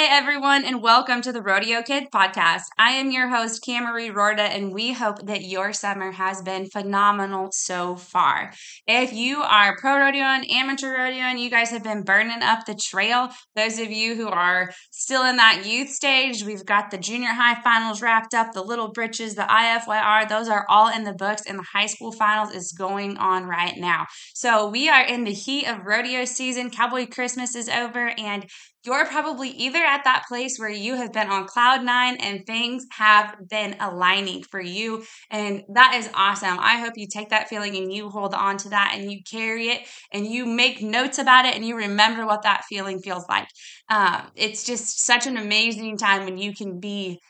Hi, everyone, and welcome to the Rodeo Kids podcast. I am your host, Camarie Roorda, and we hope that your summer has been phenomenal so far. If you are pro rodeo and amateur rodeo and you guys have been burning up the trail, those of you who are still in that youth stage, we've got the junior high finals wrapped up, the little britches, the IFYR, those are all in the books, and the high school finals is going on right now. So we are in the heat of rodeo season. Cowboy Christmas is over, and you're probably either at that place where you have been on cloud nine and things have been aligning for you. And that is awesome. I hope you take that feeling and you hold on to that and you carry it and you make notes about it and you remember what that feeling feels like. Um, it's just such an amazing time when you can be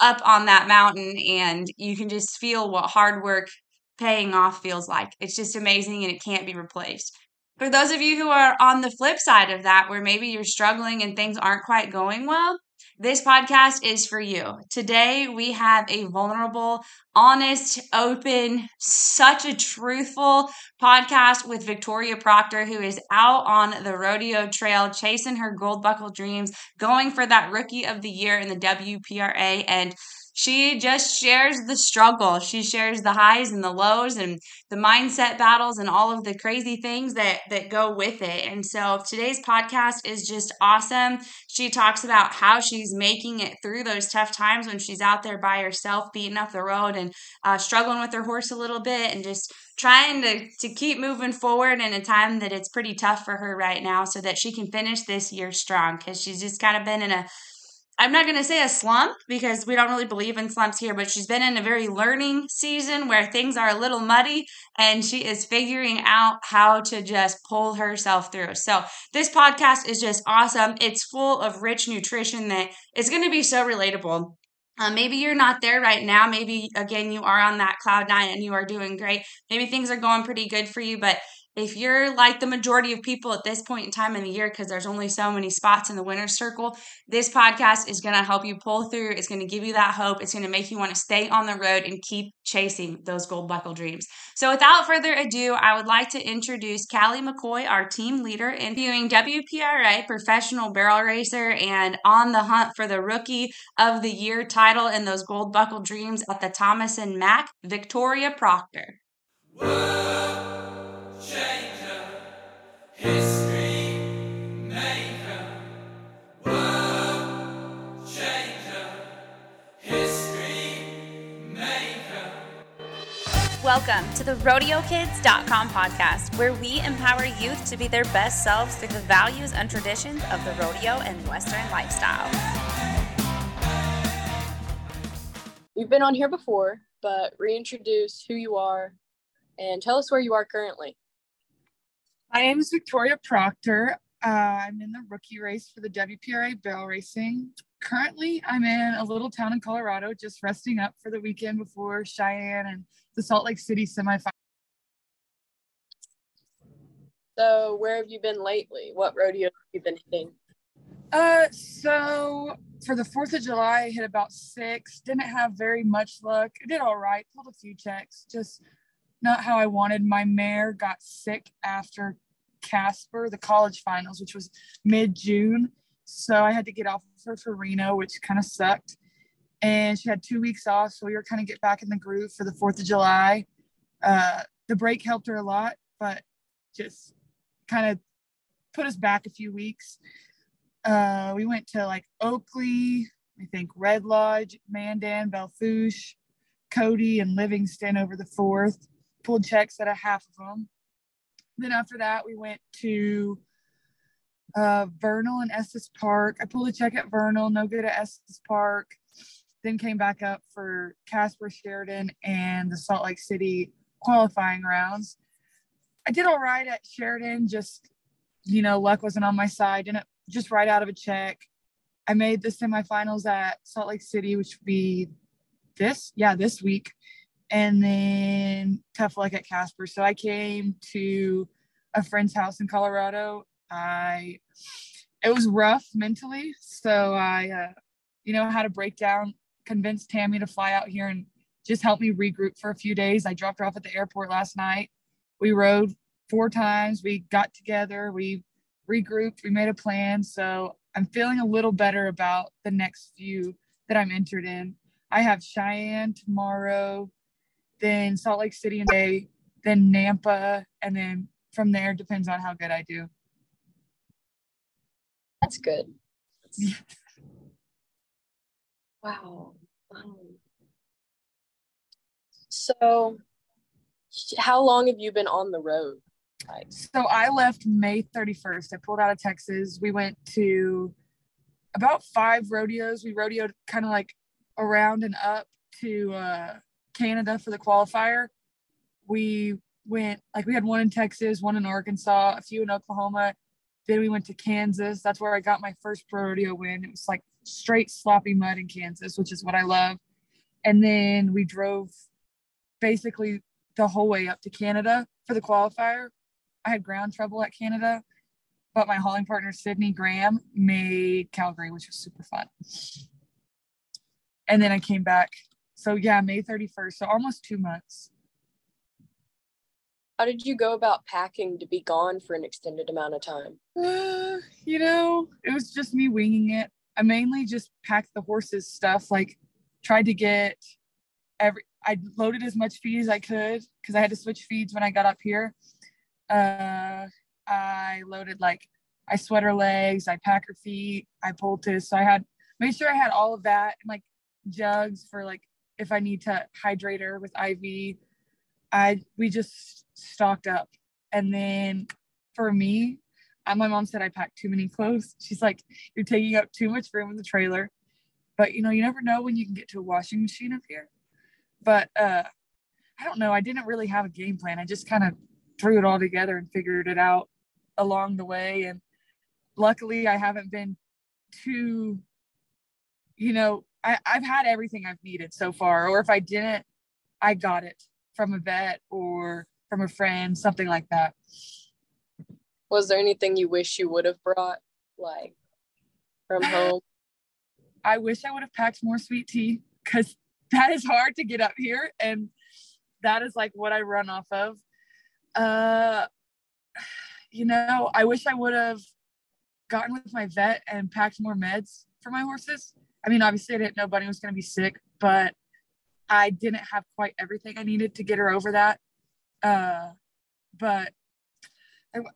up on that mountain and you can just feel what hard work paying off feels like. It's just amazing and it can't be replaced. For those of you who are on the flip side of that, where maybe you're struggling and things aren't quite going well, this podcast is for you. Today, we have a vulnerable, honest, open, such a truthful podcast with Victoria Procter, who is out on the rodeo trail, chasing her gold buckle dreams, going for that rookie of the year in the WPRA. And she just shares the struggle. She shares the highs and the lows and the mindset battles and all of the crazy things that that go with it. And so today's podcast is just awesome. She talks about how she's making it through those tough times when she's out there by herself, beating up the road and uh, struggling with her horse a little bit, and just trying to to keep moving forward in a time that it's pretty tough for her right now, so that she can finish this year strong. Because she's just kind of been in a I'm not going to say a slump because we don't really believe in slumps here, but she's been in a very learning season where things are a little muddy and she is figuring out how to just pull herself through. So, this podcast is just awesome. It's full of rich nutrition that is going to be so relatable. Uh, maybe you're not there right now. Maybe, again, you are on that cloud nine and you are doing great. Maybe things are going pretty good for you, but if you're like the majority of people at this point in time in the year, because there's only so many spots in the winner's circle, this podcast is going to help you pull through. It's going to give you that hope. It's going to make you want to stay on the road and keep chasing those gold buckle dreams. So, without further ado, I would like to introduce Kalli McCoy, our team leader in viewing WPRA professional barrel racer and on the hunt for the rookie of the year title in those gold buckle dreams at the Thomas and Mack, Victoria Procter. Whoa. Welcome to the RodeoKids.com podcast, where we empower youth to be their best selves through the values and traditions of the rodeo and Western lifestyle. You've been on here before, but reintroduce who you are and tell us where you are currently. My name is Victoria Procter. Uh, I'm in the rookie race for the WPRA barrel racing. Currently, I'm in a little town in Colorado, just resting up for the weekend before Cheyenne and the Salt Lake City semifinal. So, where have you been lately? What rodeo have you been hitting? Uh, so for the Fourth of July, I hit about six. Didn't have very much luck. I did all right. Pulled a few checks. Just not how I wanted. My mare got sick after Casper, the college finals, which was mid June. So I had to get off of her for Reno, which kind of sucked. And she had two weeks off. So we were kind of get back in the groove for the 4th of July. Uh, the break helped her a lot, but just kind of put us back a few weeks. Uh, we went to like Oakley, I think Red Lodge, Mandan, Belle Fourche, Cody, and Livingston over the 4th pulled checks at a half of them. Then after that, we went to uh, Vernal and Estes Park. I pulled a check at Vernal, no good at Estes Park. Then came back up for Casper Sheridan and the Salt Lake City qualifying rounds. I did all right at Sheridan, just, you know, luck wasn't on my side. Didn't just right out of a check. I made the semifinals at Salt Lake City, which would be this, yeah, this week and then tough luck at Casper. So I came to a friend's house in Colorado. I it was rough mentally, so I uh, you know had to break down, convince Tammy to fly out here and just help me regroup for a few days. I dropped her off at the airport last night. We rode four times. We got together. We regrouped. We made a plan. So I'm feeling a little better about the next few that I'm entered in. I have Cheyenne tomorrow, then Salt Lake City and Day, then Nampa, and then from there depends on how good I do. That's good. wow. So, how long have you been on the road? So I left May 31st. I pulled out of Texas. We went to about five rodeos. We rodeoed kind of like around and up to uh, Canada for the qualifier. We went like we had one in Texas, one in Arkansas, a few in Oklahoma. Then we went to Kansas. That's where I got my first pro rodeo win. It was like straight sloppy mud in Kansas, which is what I love. And then we drove basically the whole way up to Canada for the qualifier. I had ground trouble at Canada, but my hauling partner Sydney Graham made Calgary, which was super fun. And then I came back. So yeah, May 31st. So almost two months. How did you go about packing to be gone for an extended amount of time? Uh, you know, it was just me winging it. I mainly just packed the horses stuff, like tried to get every I loaded as much feed as I could because I had to switch feeds when I got up here. Uh, I loaded like I sweater legs, I packer feet, I poultice. So I had made sure I had all of that and like jugs for like if I need to hydrate her with IV. I we just stocked up. And then for me, my mom said I packed too many clothes. She's like, You're taking up too much room in the trailer. But you know, you never know when you can get to a washing machine up here. But uh I don't know. I didn't really have a game plan. I just kind of threw it all together and figured it out along the way. And luckily, I haven't been too, you know, I, I've had everything I've needed so far. Or if I didn't, I got it from a vet or from a friend, something like that. Was there anything you wish you would have brought, like from home? I wish I would have packed more sweet tea because that is hard to get up here. And that is like what I run off of. Uh, you know, I wish I would have gotten with my vet and packed more meds for my horses. I mean, obviously, I didn't know Bunny was going to be sick, but I didn't have quite everything I needed to get her over that. Uh, but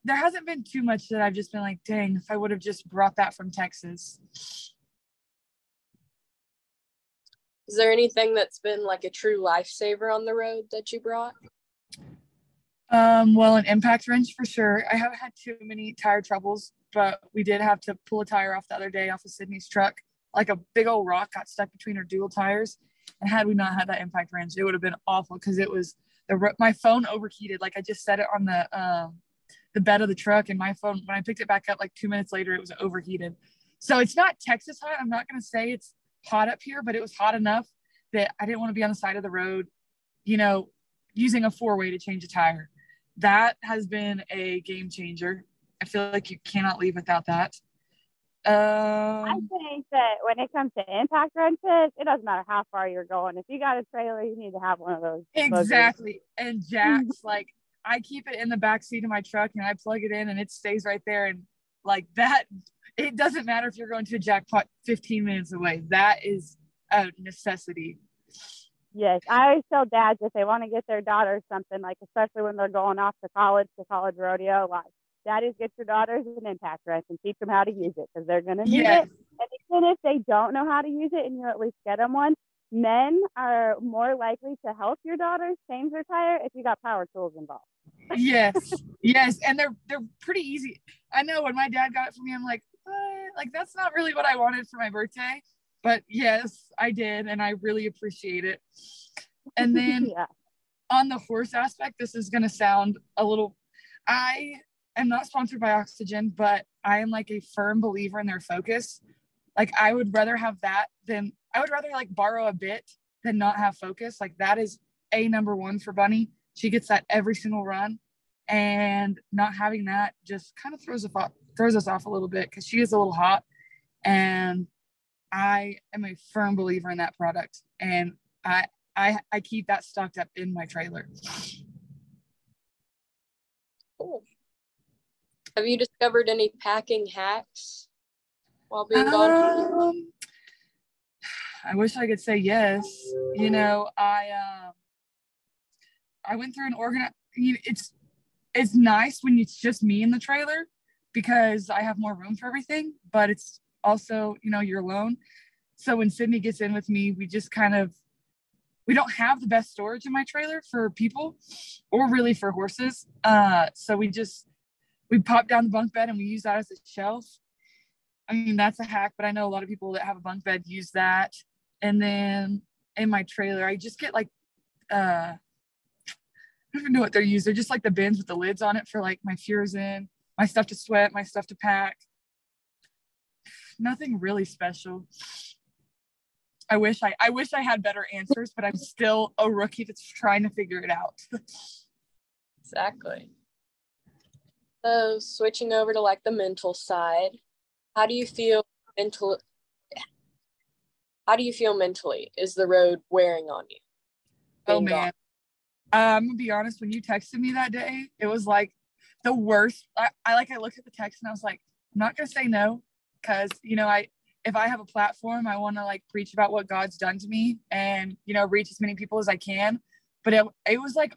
there hasn't been too much that I've just been like, dang, if I would have just brought that from Texas. Is there anything that's been like a true lifesaver on the road that you brought? Um, well, an impact wrench for sure. I haven't had too many tire troubles, but we did have to pull a tire off the other day off of Sydney's truck. Like a big old rock got stuck between her dual tires. And had we not had that impact wrench, it would have been awful because it was the my phone overheated. Like I just set it on the um, the bed of the truck, and my phone when I picked it back up like two minutes later, it was overheated. So it's not Texas hot. I'm not gonna say it's hot up here, but it was hot enough that I didn't want to be on the side of the road, you know, using a four way to change a tire that has been a game changer. I feel like you cannot leave without that. Um, I think that when it comes to impact wrenches, it doesn't matter how far you're going. If you got a trailer, you need to have one of those. Exactly. And jacks, like I keep it in the back seat of my truck and I plug it in and it stays right there. And like that, it doesn't matter if you're going to a jackpot 15 minutes away. That is a necessity. Yes, I always tell dads if they want to get their daughter something, like especially when they're going off to college, to college rodeo, like daddies get your daughters an impact wrench and teach them how to use it because they're going to need yes. it. And even if they don't know how to use it and you at least get them one, men are more likely to help your daughters change their tire if you got power tools involved. yes, yes, and they're they're pretty easy. I know when my dad got it for me, I'm like, what? like that's not really what I wanted for my birthday but yes, I did, and I really appreciate it. And then yeah. on the horse aspect, this is going to sound a little. I am not sponsored by Oxygen, but I am like a firm believer in their focus. Like I would rather have that than I would rather like borrow a bit than not have focus. Like that is a number one for Bunny. She gets that every single run, and not having that just kind of throws a throws us off a little bit because she is a little hot, and I am a firm believer in that product and I I I keep that stocked up in my trailer. Cool. Have you discovered any packing hacks? while being gone? Um, I wish I could say yes. You know, I um, I went through an organ. You know, it's it's nice when it's just me in the trailer because I have more room for everything. But it's also, you know, you're alone. So when Sydney gets in with me, we just kind of we don't have the best storage in my trailer for people or really for horses. Uh, so we just we pop down the bunk bed and we use that as a shelf. I mean, that's a hack, but I know a lot of people that have a bunk bed use that. And then in my trailer, I just get like uh I don't even know what they're used. They're just like the bins with the lids on it for like my Furazone, my stuff to sweat, my stuff to pack. Nothing really special. I wish I I wish I had better answers, but I'm still a rookie that's trying to figure it out. Exactly. So switching over to like the mental side, how do you feel mental how do you feel mentally? Is the road wearing on you? oh man. Uh, I'm gonna be honest, when you texted me that day, it was like the worst. I, I like I looked at the text and I was like, I'm not gonna say no, because you know, I if I have a platform, I want to like preach about what God's done to me and you know, reach as many people as I can. But it, it was like,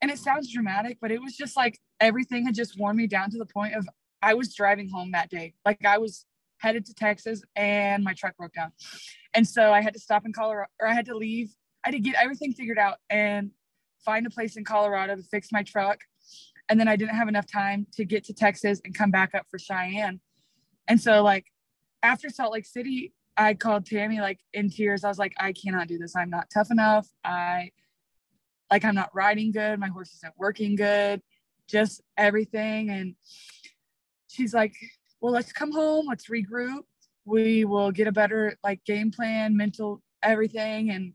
and it sounds dramatic, but it was just like everything had just worn me down to the point of I was driving home that day. Like I was headed to Texas and my truck broke down. And so I had to stop in Colorado or I had to leave. I had to get everything figured out and find a place in Colorado to fix my truck. And then I didn't have enough time to get to Texas and come back up for Cheyenne. And so like after Salt Lake City, I called Tammy like in tears. I was like, I cannot do this. I'm not tough enough. I like I'm not riding good. My horse isn't working good. Just everything. And she's like, Well, let's come home. Let's regroup. We will get a better like game plan, mental everything, and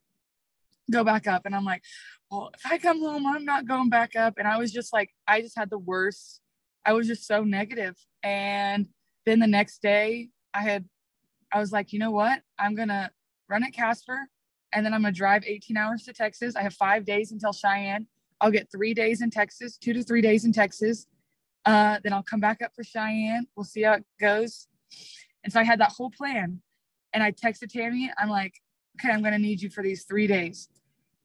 go back up. And I'm like, Well, if I come home, I'm not going back up. And I was just like, I just had the worst. I was just so negative. And then the next day, I had, I was like, you know what? I'm gonna run at Casper, and then I'm gonna drive 18 hours to Texas. I have five days until Cheyenne. I'll get three days in Texas, two to three days in Texas. Uh, then I'll come back up for Cheyenne. We'll see how it goes. And so I had that whole plan. And I texted Tammy. I'm like, okay, I'm gonna need you for these three days.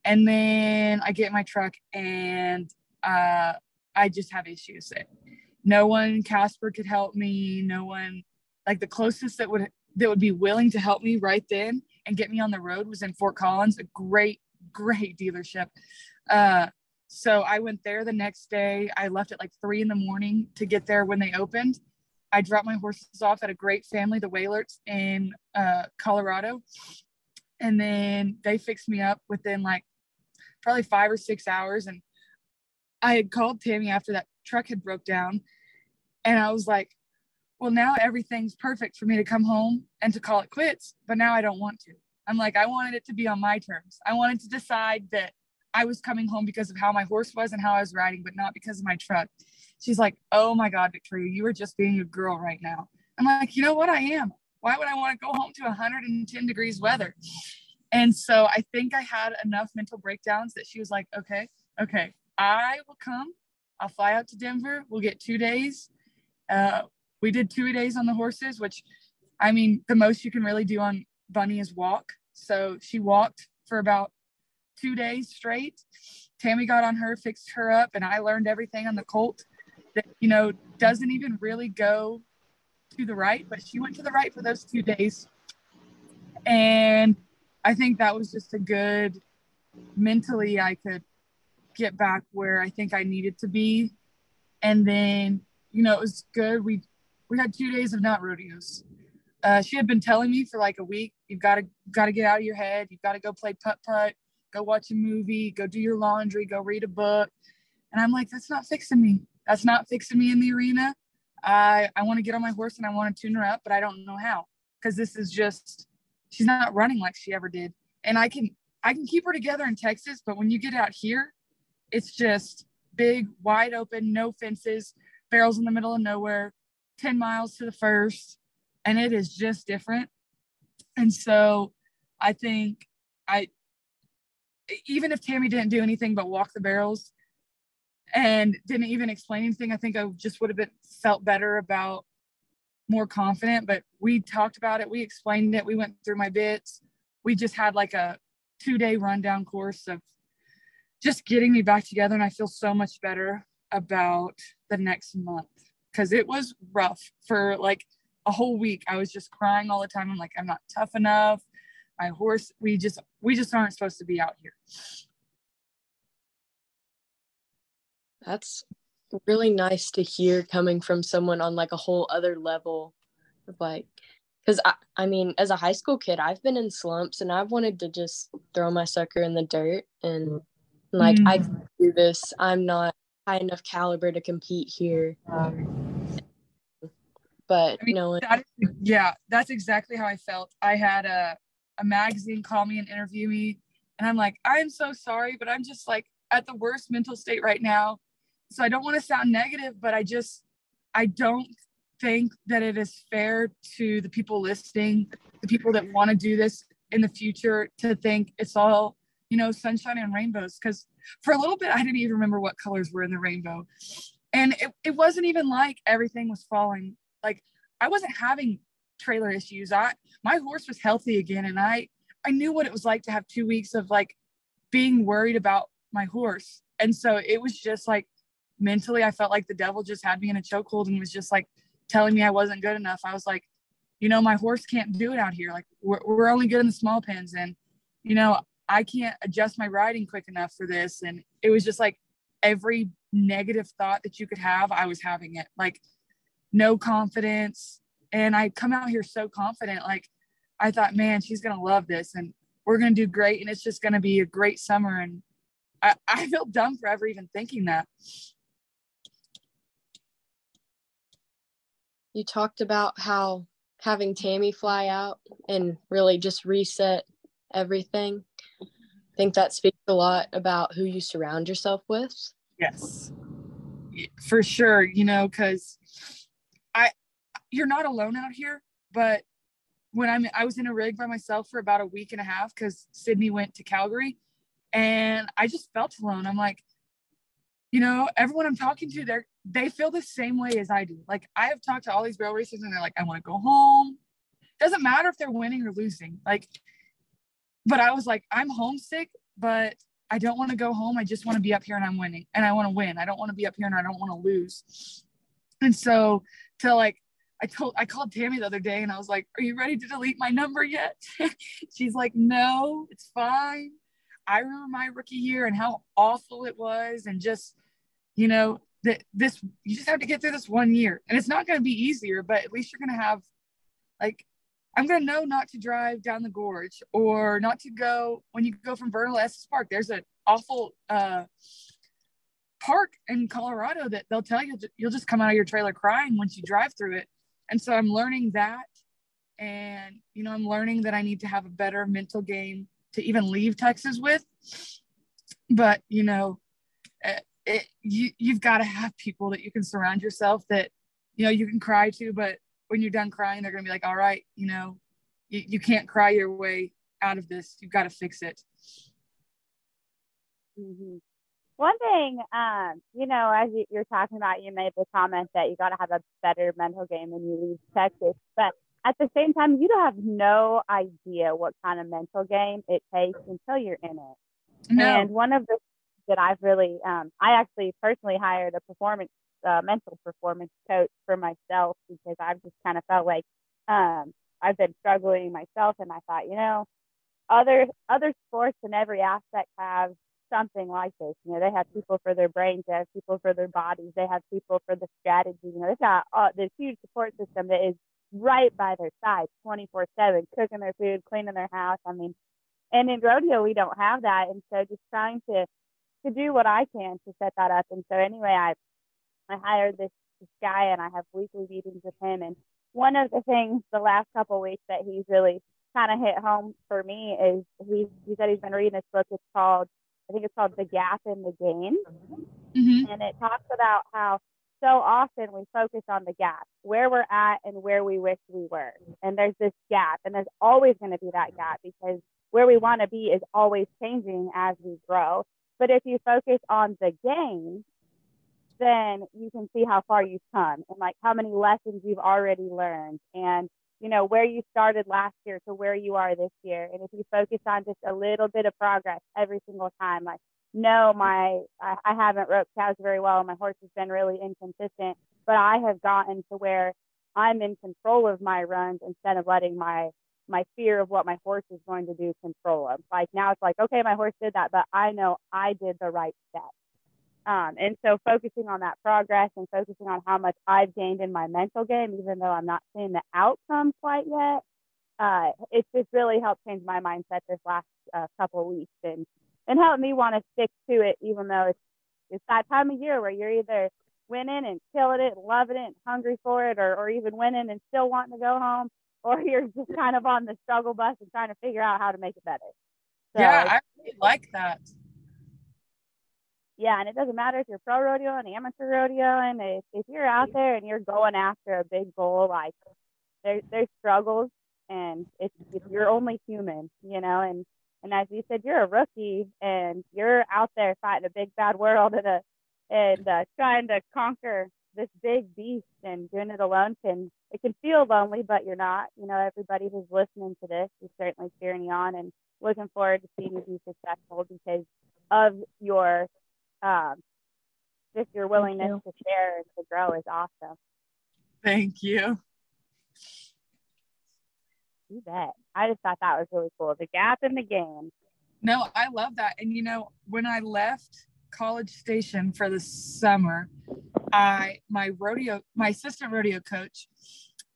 And then I get my truck and uh, I just have issues. No one, Casper could help me. No one, like the closest that would that would be willing to help me right then and get me on the road was in Fort Collins, a great, great dealership. Uh, so I went there the next day. I left at like three in the morning to get there when they opened. I dropped my horses off at a great family, the Whalerts in uh, Colorado. And then they fixed me up within like probably five or six hours. And I had called Tammy after that truck had broke down. And I was like, well, now everything's perfect for me to come home and to call it quits. But now I don't want to. I'm like, I wanted it to be on my terms. I wanted to decide that I was coming home because of how my horse was and how I was riding, but not because of my truck. She's like, Oh my God, Victoria, you are just being a girl right now. I'm like, You know what? I am. Why would I want to go home to 110 degrees weather? And so I think I had enough mental breakdowns that she was like, Okay, okay, I will come. I'll fly out to Denver. We'll get two days. Uh, we did two days on the horses, which I mean, the most you can really do on Bunny is walk. So she walked for about two days straight. Tammy got on her, fixed her up, and I learned everything on the colt that, you know, doesn't even really go to the right, but she went to the right for those two days. And I think that was just a good mentally, I could get back where I think I needed to be. And then, you know, it was good. We we had two days of not rodeos. Uh, she had been telling me for like a week, you've got to got to get out of your head. You've got to go play putt putt, go watch a movie, go do your laundry, go read a book. And I'm like, that's not fixing me. That's not fixing me in the arena. I I want to get on my horse and I want to tune her up, but I don't know how because this is just she's not running like she ever did. And I can I can keep her together in Texas, but when you get out here, it's just big, wide open, no fences, barrels in the middle of nowhere, 10 miles to the first, and it is just different. And so I think I, even if Tammy didn't do anything but walk the barrels and didn't even explain anything, I think I just would have been felt better about more confident, but we talked about it. We explained it. We went through my bits. We just had like a two day rundown course of just getting me back together. And I feel so much better about the next month because it was rough for like a whole week. I was just crying all the time. I'm like, I'm not tough enough. My horse, we just, we just aren't supposed to be out here. That's really nice to hear coming from someone on like a whole other level of like because I, I mean as a high school kid i've been in slumps and i've wanted to just throw my sucker in the dirt and like mm. i do this i'm not high enough caliber to compete here but I mean, no that is, yeah that's exactly how i felt i had a, a magazine call me and interview me and i'm like i'm so sorry but i'm just like at the worst mental state right now so I don't want to sound negative, but I just I don't think that it is fair to the people listening, the people that want to do this in the future to think it's all, you know, sunshine and rainbows. Cause for a little bit, I didn't even remember what colors were in the rainbow. And it, it wasn't even like everything was falling. Like I wasn't having trailer issues. I my horse was healthy again. And I I knew what it was like to have two weeks of like being worried about my horse. And so it was just like mentally I felt like the devil just had me in a chokehold and was just like telling me I wasn't good enough. I was like, you know, my horse can't do it out here. Like we're, we're only good in the small pens and, you know, I can't adjust my riding quick enough for this. And it was just like every negative thought that you could have, I was having it like no confidence. And I come out here so confident. Like I thought, man, she's going to love this and we're going to do great. And it's just going to be a great summer. And I, I feel dumb for ever even thinking that. you talked about how having Tammy fly out and really just reset everything. I think that speaks a lot about who you surround yourself with. Yes, for sure. You know, because you're not alone out here, but when I'm, I was in a rig by myself for about a week and a half because Sydney went to Calgary and I just felt alone. I'm like, you know, everyone I'm talking to, they're they feel the same way as I do. Like I have talked to all these rail racers and they're like, I want to go home. Doesn't matter if they're winning or losing. Like, but I was like, I'm homesick, but I don't want to go home. I just want to be up here and I'm winning and I want to win. I don't want to be up here and I don't want to lose. And so to like, I told, I called Tammy the other day and I was like, are you ready to delete my number yet? She's like, no, it's fine. I remember my rookie year and how awful it was. And just, you know, that this you just have to get through this one year and it's not going to be easier but at least you're going to have like i'm going to know not to drive down the gorge or not to go when you go from vernal estes park there's an awful uh park in colorado that they'll tell you you'll just come out of your trailer crying once you drive through it and so i'm learning that. And you know i'm learning that i need to have a better mental game to even leave texas with. But you know eh, it, you you've got to have people that you can surround yourself that you know you can cry to but when you're done crying they're gonna be like all right you know you, you can't cry your way out of this. You've got to fix it. Mm-hmm. One thing um you know as you're talking about you made the comment that you got to have a better mental game when you leave texas but at the same time you don't have no idea what kind of mental game it takes until you're in it no. and one of the that I've really, um, I actually personally hired a performance, uh, mental performance coach for myself because I've just kind of felt like um, I've been struggling myself, and I thought, you know, other other sports in every aspect have something like this. You know, they have people for their brains, they have people for their bodies, they have people for the strategy. You know, they've got uh, this huge support system that is right by their side, 24 7, cooking their food, cleaning their house. I mean, and in rodeo, we don't have that. And so just trying to to do what I can to set that up. And so anyway, I I hired this, this guy and I have weekly meetings with him. And one of the things the last couple weeks that he's really kind of hit home for me is he he said he's been reading this book. It's called I think it's called The Gap and the Gain, mm-hmm. and it talks about how so often we focus on the gap, where we're at and where we wish we were. And there's this gap, and there's always going to be that gap because where we want to be is always changing as we grow. But if you focus on the gain, then you can see how far you've come and like how many lessons you've already learned and you know where you started last year to where you are this year. And if you focus on just a little bit of progress every single time like no my i, I haven't roped cows very well. My horse has been really inconsistent but i have gotten to where i'm in control of my runs instead of letting my my fear of what my horse is going to do control them like now it's like okay my horse did that but i know i did the right step um, and so focusing on that progress and focusing on how much I've gained in my mental game, even though I'm not seeing the outcome quite yet, uh, it's just really helped change my mindset this last uh, couple of weeks and and helped me want to stick to it, even though it's it's that time of year where you're either winning and killing it, loving it, and hungry for it, or or even winning and still wanting to go home, or you're just kind of on the struggle bus and trying to figure out how to make it better. So, yeah, I really like that yeah, and it doesn't matter if you're pro rodeo and amateur rodeo, and if, if you're out there and you're going after a big goal, like there, there's struggles, and it's, it's you're only human, you know, and and as you said, you're a rookie, and you're out there fighting a big bad world and a and uh, trying to conquer this big beast, and doing it alone can it can feel lonely, but you're not. You know, everybody who's listening to this is certainly cheering you on and looking forward to seeing you be successful because of your um, just your willingness you. to share and to grow is awesome. Thank you. You bet. I just thought that was really cool. The gap and the gain. No, I love that. And you know, when I left College Station for the summer, I my rodeo, my assistant rodeo coach,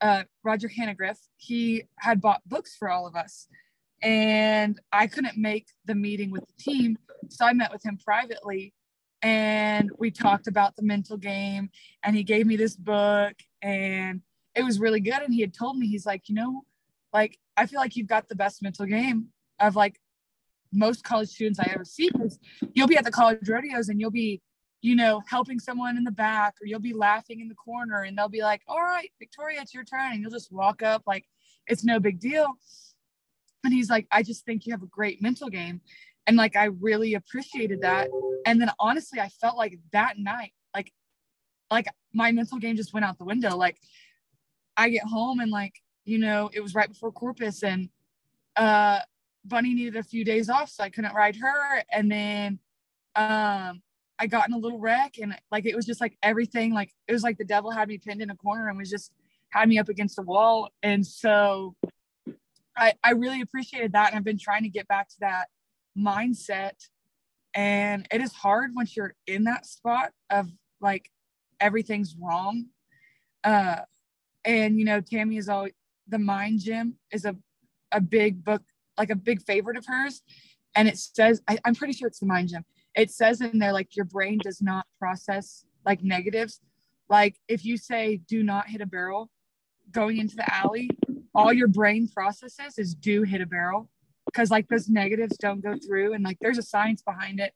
uh, Roger Hanagriff, he had bought books for all of us. And I couldn't make the meeting with the team. So I met with him privately and we talked about the mental game and he gave me this book and it was really good and he had told me he's like you know like i feel like you've got the best mental game of like most college students i ever see because you'll be at the college rodeos and you'll be you know helping someone in the back or you'll be laughing in the corner and they'll be like all right victoria it's your turn and you'll just walk up like it's no big deal. And he's like i just think you have a great mental game and like i really appreciated that. And then honestly i felt like that night like like my mental game just went out the window. Like i get home and like you know it was right before corpus and uh bunny needed a few days off so i couldn't ride her. And then um i got in a little wreck and like it was just like everything like it was like the devil had me pinned in a corner and was just had me up against the wall. And so i i really appreciated that and i've been trying to get back to that mindset and it is hard once you're in that spot of like everything's wrong. Uh and you know tammy is always the mind gym is a a big book like a big favorite of hers. And it says I, i'm pretty sure it's the mind gym. It says in there like your brain does not process like negatives. Like if you say do not hit a barrel going into the alley all your brain processes is do hit a barrel because like those negatives don't go through and like there's a science behind it.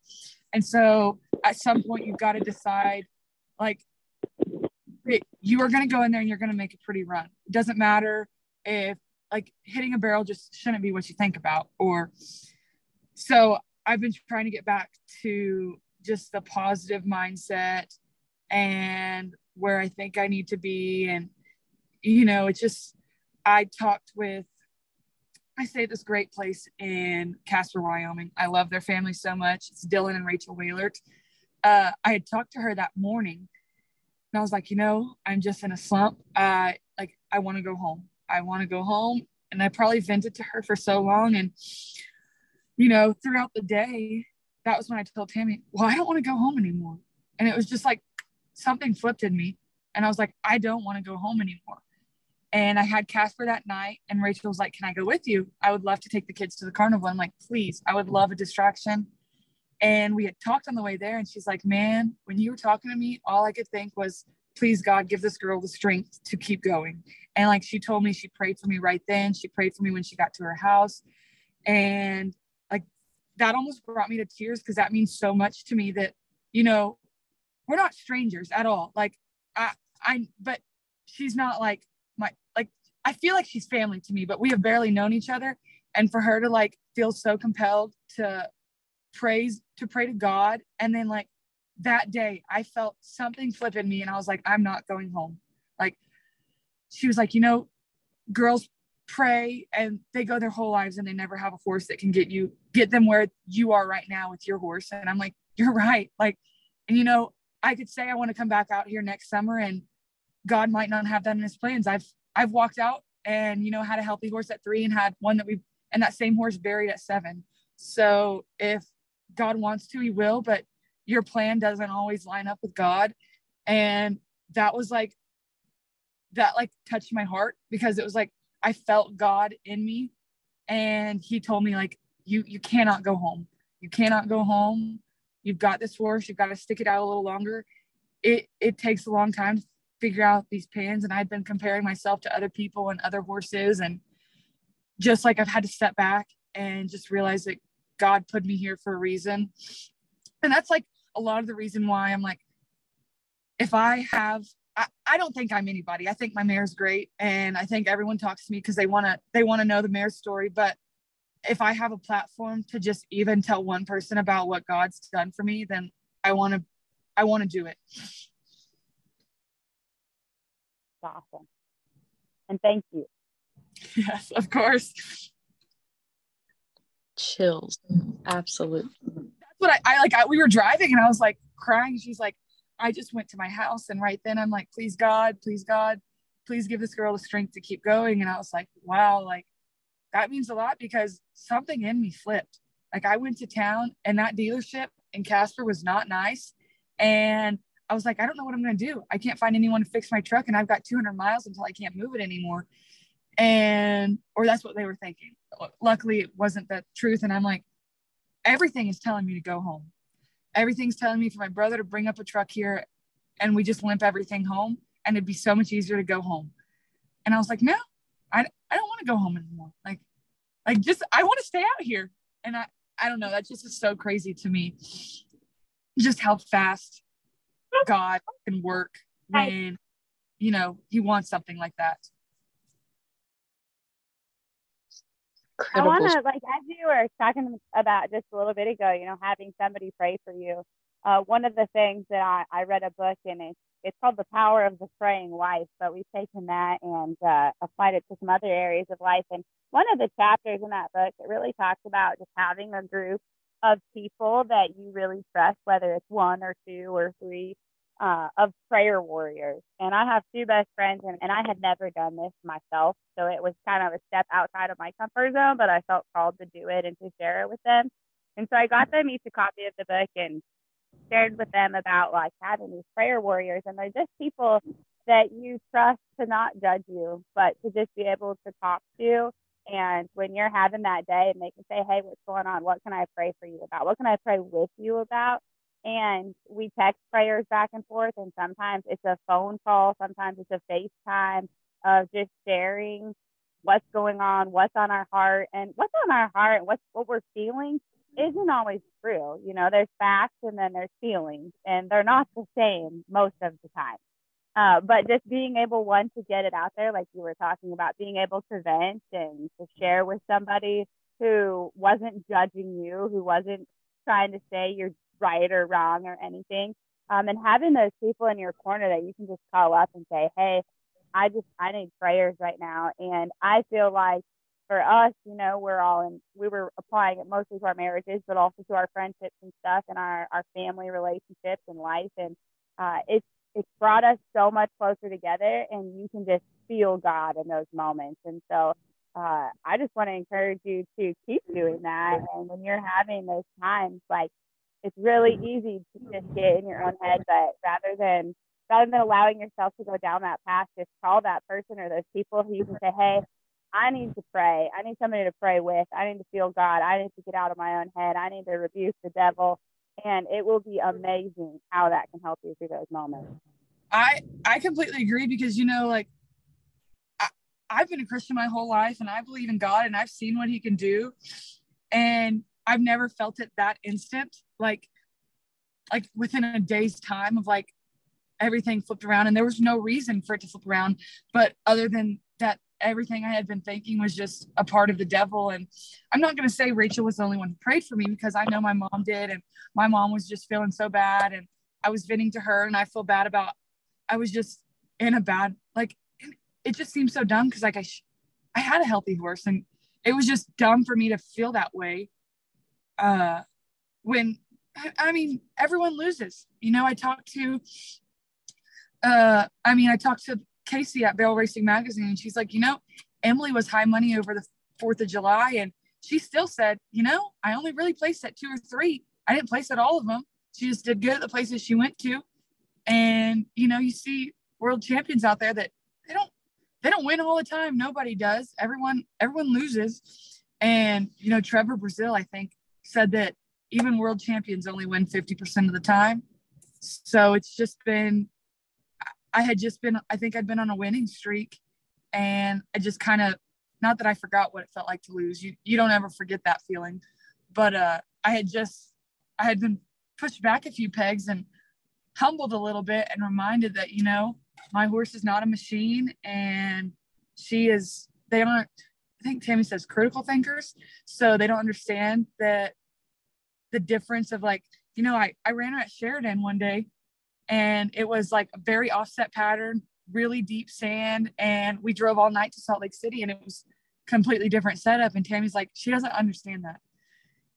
And so at some point you've got to decide like you are going to go in there and you're going to make a pretty run. It doesn't matter if like hitting a barrel just shouldn't be what you think about or so i've been trying to get back to just the positive mindset and where i think i need to be and you know it's just i talked with I stay at this great place in Casper, Wyoming. I love their family so much. It's Dylan and Rachel Whalert. Uh, I had talked to her that morning and I was like, you know, I'm just in a slump. Uh, like, I want to go home. I want to go home. And I probably vented to her for so long. And, you know, throughout the day, that was when I told Tammy, well, I don't want to go home anymore. And it was just like something flipped in me. And I was like, I don't want to go home anymore. And I had Casper that night, and Rachel was like, Can I go with you? I would love to take the kids to the carnival. I'm like, Please, I would love a distraction. And we had talked on the way there, and she's like, Man, when you were talking to me, all I could think was, Please, God, give this girl the strength to keep going. And like she told me, she prayed for me right then. She prayed for me when she got to her house. And like that almost brought me to tears because that means so much to me that, you know, we're not strangers at all. Like, I, I, but she's not like I feel like she's family to me, but we have barely known each other. And for her to like feel so compelled to praise to pray to God and then like that day I felt something flip in me and I was like, I'm not going home. Like she was like, you know, girls pray and they go their whole lives and they never have a horse that can get you get them where you are right now with your horse. And I'm like, you're right. Like, and you know, I could say I want to come back out here next summer and God might not have that in his plans. I've I've walked out and you know had a healthy horse at three and had one that we and that same horse buried at seven. So if God wants to, he will, but your plan doesn't always line up with God. And that was like that like touched my heart because it was like I felt God in me and he told me like you you cannot go home. You cannot go home. You've got this horse, you've got to stick it out a little longer. It it takes a long time figure out these pans and I've been comparing myself to other people and other horses and just like I've had to step back and just realize that God put me here for a reason. And that's like a lot of the reason why I'm like, if I have, I, I don't think I'm anybody. I think my mare's great. And I think everyone talks to me because they want to, they want to know the mare's story. But if I have a platform to just even tell one person about what God's done for me, then I want to, I want to do it. Awesome. And thank you. Yes, of course. Chills. Absolutely. That's what I, I like. I, we were driving and I was like crying. She's like, I just went to my house. And right then I'm like, please God, please God, please give this girl the strength to keep going. And I was like, wow, like that means a lot because something in me flipped. Like I went to town and that dealership in Casper was not nice. And I was like, I don't know what I'm going to do. I can't find anyone to fix my truck and I've got 200 miles until I can't move it anymore. And or that's what they were thinking. Luckily it wasn't the truth and i'm like everything is telling me to go home. Everything's telling me for my brother to bring up a truck here and we just limp everything home and it'd be so much easier to go home. And i was like no i, I don't want to go home anymore. Like like just i want to stay out here. And i i don't know that just is so crazy to me. Just how fast god can work when you know he wants something like that Incredible. I want to, like, as you were talking about just a little bit ago, you know, having somebody pray for you. Uh, one of the things that I, I read a book and it's, it's called The Power of the Praying Wife, but we've taken that and uh, applied it to some other areas of life. And one of the chapters in that book, it really talks about just having a group of people that you really trust, whether it's one or two or three, uh, of prayer warriors. And I have two best friends, and, and I had never done this myself. So it was kind of a step outside of my comfort zone, but I felt called to do it and to share it with them. And so I got them each a copy of the book and shared with them about like having these prayer warriors. And they're just people that you trust to not judge you, but to just be able to talk to. And when you're having that day and they can say, Hey, what's going on? What can I pray for you about? What can I pray with you about? And we text prayers back and forth and sometimes it's a phone call sometimes it's a facetime of just sharing what's going on what's on our heart and what's on our heart and what's what we're feeling isn't always true you know there's facts and then there's feelings and they're not the same most of the time. Uh, but just being able one to get it out there like you were talking about being able to vent and to share with somebody who wasn't judging you who wasn't trying to say you're right or wrong or anything. Um, and having those people in your corner that you can just call up and say, hey, I just, I need prayers right now. And I feel like for us, you know, we're all in, we were applying it mostly to our marriages, but also to our friendships and stuff and our, our family relationships and life. And uh, it's, it's brought us so much closer together and you can just feel God in those moments. And so uh, I just want to encourage you to keep doing that. And when you're having those times, like it's really easy to just get in your own head but rather than rather than allowing yourself to go down that path just call that person or those people who you can say hey i need to pray. I need somebody to pray with. I need to feel god. I need to get out of my own head. I need to rebuke the devil. And it will be amazing how that can help you through those moments. I i completely agree because you know like I, i've been a christian my whole life and i believe in god and i've seen what he can do. And I've never felt it that instant, like like within a day's time of like everything flipped around and there was no reason for it to flip around but other than that everything i had been thinking was just a part of the devil and i'm not going to say rachel was the only one who prayed for me because i know my mom did and my mom was just feeling so bad and I was venting to her and I feel bad about, I was just in a bad, like, it just seems so dumb because like I, I had a healthy horse and it was just dumb for me to feel that way. Uh, when, I mean, everyone loses, you know, I talked to, uh, I mean, I talked to Casey at Barrel Racing Magazine and she's like, you know, Emily was high money over the 4th of July and she still said, you know, I only really placed at two or three. I didn't place at all of them. She just did good at the places she went to. And, you know, you see world champions out there that they don't they don't win all the time. Nobody does. Everyone everyone loses. And, you know, Trevor Brazile, I think, said that even world champions only win 50% of the time. So it's just been I had just been I think I'd been on a winning streak and I just kind of not that I forgot what it felt like to lose. You you don't ever forget that feeling. But uh I had just I had been pushed back a few pegs and humbled a little bit and reminded that, you know, my horse is not a machine and she is they aren't I think Tammy says critical thinkers. So they don't understand that the difference of like, you know, I, I ran at Sheridan one day and it was like a very offset pattern, really deep sand. And we drove all night to Salt Lake City and it was completely different setup. And Tammy's like, she doesn't understand that.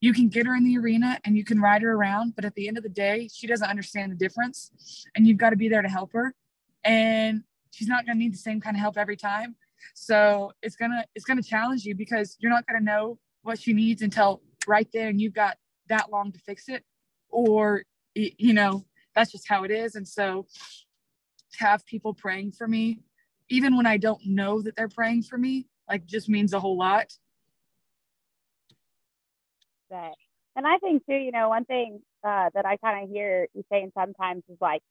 You can get her in the arena and you can ride her around, but at the end of the day, she doesn't understand the difference. And you've got to be there to help her. And she's not going to need the same kind of help every time. So it's gonna it's gonna challenge you because you're not gonna know what she needs until right there, and you've got that long to fix it, or you know that's just how it is. And so have people praying for me, even when I don't know that they're praying for me, like just means a whole lot. Right. And I think too, you know, one thing uh, that I kind of hear you saying sometimes is like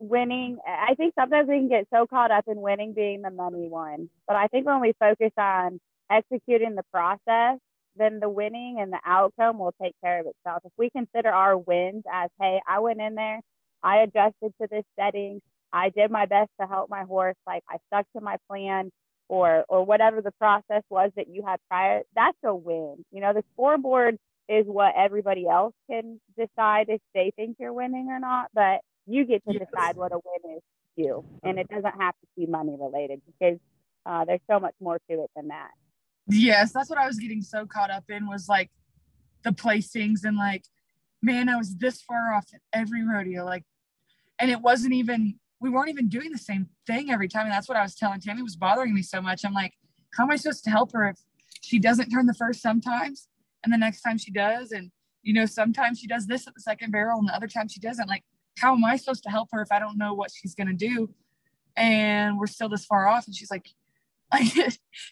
winning. I think sometimes we can get so caught up in winning being the money one. But I think when we focus on executing the process, then the winning and the outcome will take care of itself. If we consider our wins as, hey, I went in there, I adjusted to this setting, I did my best to help my horse, like I stuck to my plan, or or whatever the process was that you had prior, that's a win. You know, the scoreboard is what everybody else can decide if they think you're winning or not, but you get to decide what a win is to you. And it doesn't have to be money related because uh, there's so much more to it than that. Yes, that's what I was getting so caught up in was like the placings and like, man, I was this far off at every rodeo. Like, and it wasn't even we weren't even doing the same thing every time. And that's what I was telling Tammy was bothering me so much. I'm like, how am I supposed to help her if she doesn't turn the first sometimes and the next time she does? And, you know, sometimes she does this at the second barrel and the other time she doesn't. Like, how am I supposed to help her if I don't know what she's to do? And we're still this far off. And she's like, like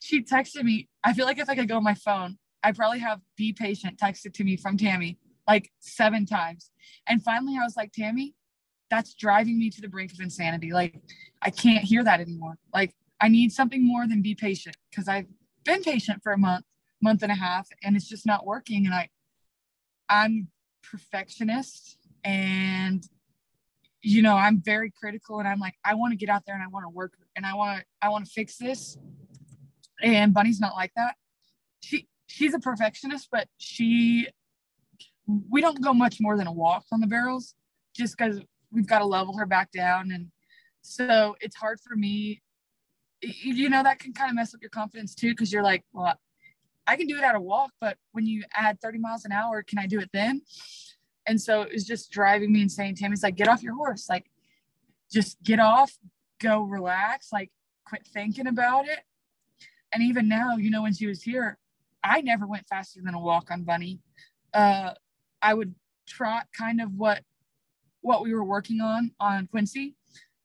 she texted me. I feel like if I could go on my phone, I probably have be patient texted to me from Tammy like seven times. And finally I was like, Tammy, that's driving me to the brink of insanity. Like, I can't hear that anymore. Like, I need something more than be patient because I've been patient for a month, month and a half, and it's just not working. And I, I'm perfectionist and you know i'm very critical and i'm like i want to get out there and i want to work and i want to i want to fix this and bunny's not like that she she's a perfectionist but she we don't go much more than a walk on the barrels just because we've got to level her back down. And so it's hard for me, you know, that can kind of mess up your confidence too, because you're like, well, I can do it at a walk, but when you add 30 miles an hour, can I do it then? And so it was just driving me insane. Tammy's like, get off your horse. Like, just get off, go relax, like, quit thinking about it. And even now, you know, when she was here, I never went faster than a walk on Bunny. Uh, I would trot kind of what what we were working on on Quincy,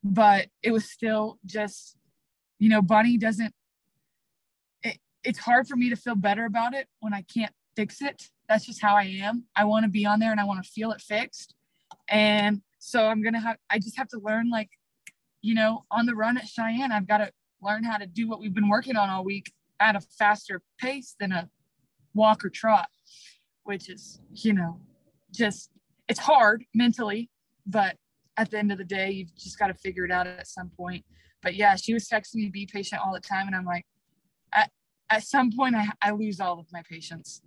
but it was still just, you know, Bunny doesn't, it, it's hard for me to feel better about it when I can't fix it. That's just how I am. I want to be on there and I want to feel it fixed. And so I'm going to have, I just have to learn, like, you know, on the run at Cheyenne, I've got to learn how to do what we've been working on all week at a faster pace than a walk or trot, which is, you know, just, it's hard mentally but at the end of the day, you've just got to figure it out at some point. But yeah, she was texting me, be patient all the time. And I'm like, at, at some point, I, I lose all of my patience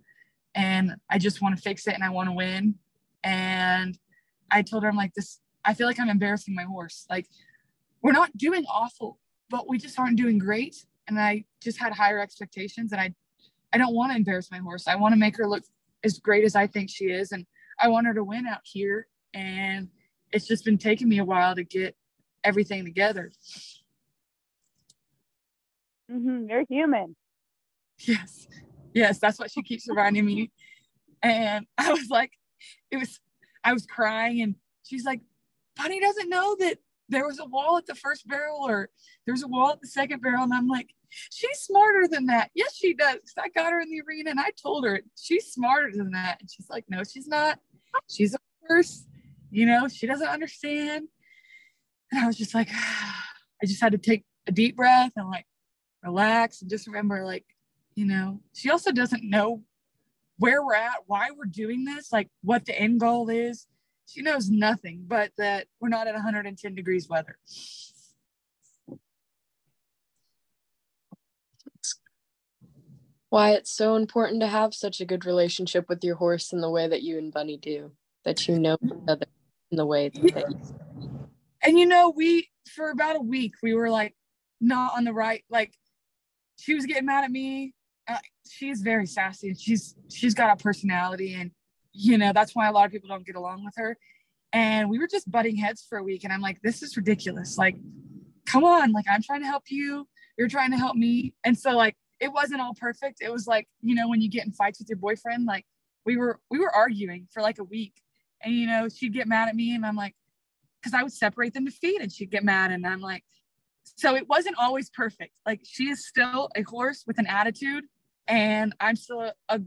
and I just want to fix it and I want to win. And I told her, I'm like, this, I feel like I'm embarrassing my horse. Like we're not doing awful, but we just aren't doing great. And I just had higher expectations and I I don't want to embarrass my horse. I want to make her look as great as I think she is. And I want her to win out here. And it's just been taking me a while to get everything together. Mm-hmm. You're human. Yes. Yes. That's what she keeps reminding me. And I was like, it was, I was crying and she's like, Bunny doesn't know that there was a wall at the first barrel or there's a wall at the second barrel. And I'm like, she's smarter than that. Yes, she does. I got her in the arena and I told her she's smarter than that. And she's like, no, she's not. She's a horse. You know, she doesn't understand. And I was just like, I just had to take a deep breath and like relax and just remember, like, you know, she also doesn't know where we're at, why we're doing this, like what the end goal is. She knows nothing but that we're not at 110 degrees weather. Why it's so important to have such a good relationship with your horse in the way that you and Bunny do, that you know each other in the way that you. And you know, we for about a week we were like not on the right. Like she was getting mad at me. Uh, she's very sassy and she's she's got a personality and you know that's why a lot of people don't get along with her. And we were just butting heads for a week and i'm like this is ridiculous. Like come on like i'm trying to help you. You're trying to help me. And so like it wasn't all perfect. It was like you know when you get in fights with your boyfriend like we were we were arguing for like a week. And you know she'd get mad at me and i'm like because i would separate them to feed and she'd get mad and i'm like so it wasn't always perfect. Like she is still a horse with an attitude and I'm still a, a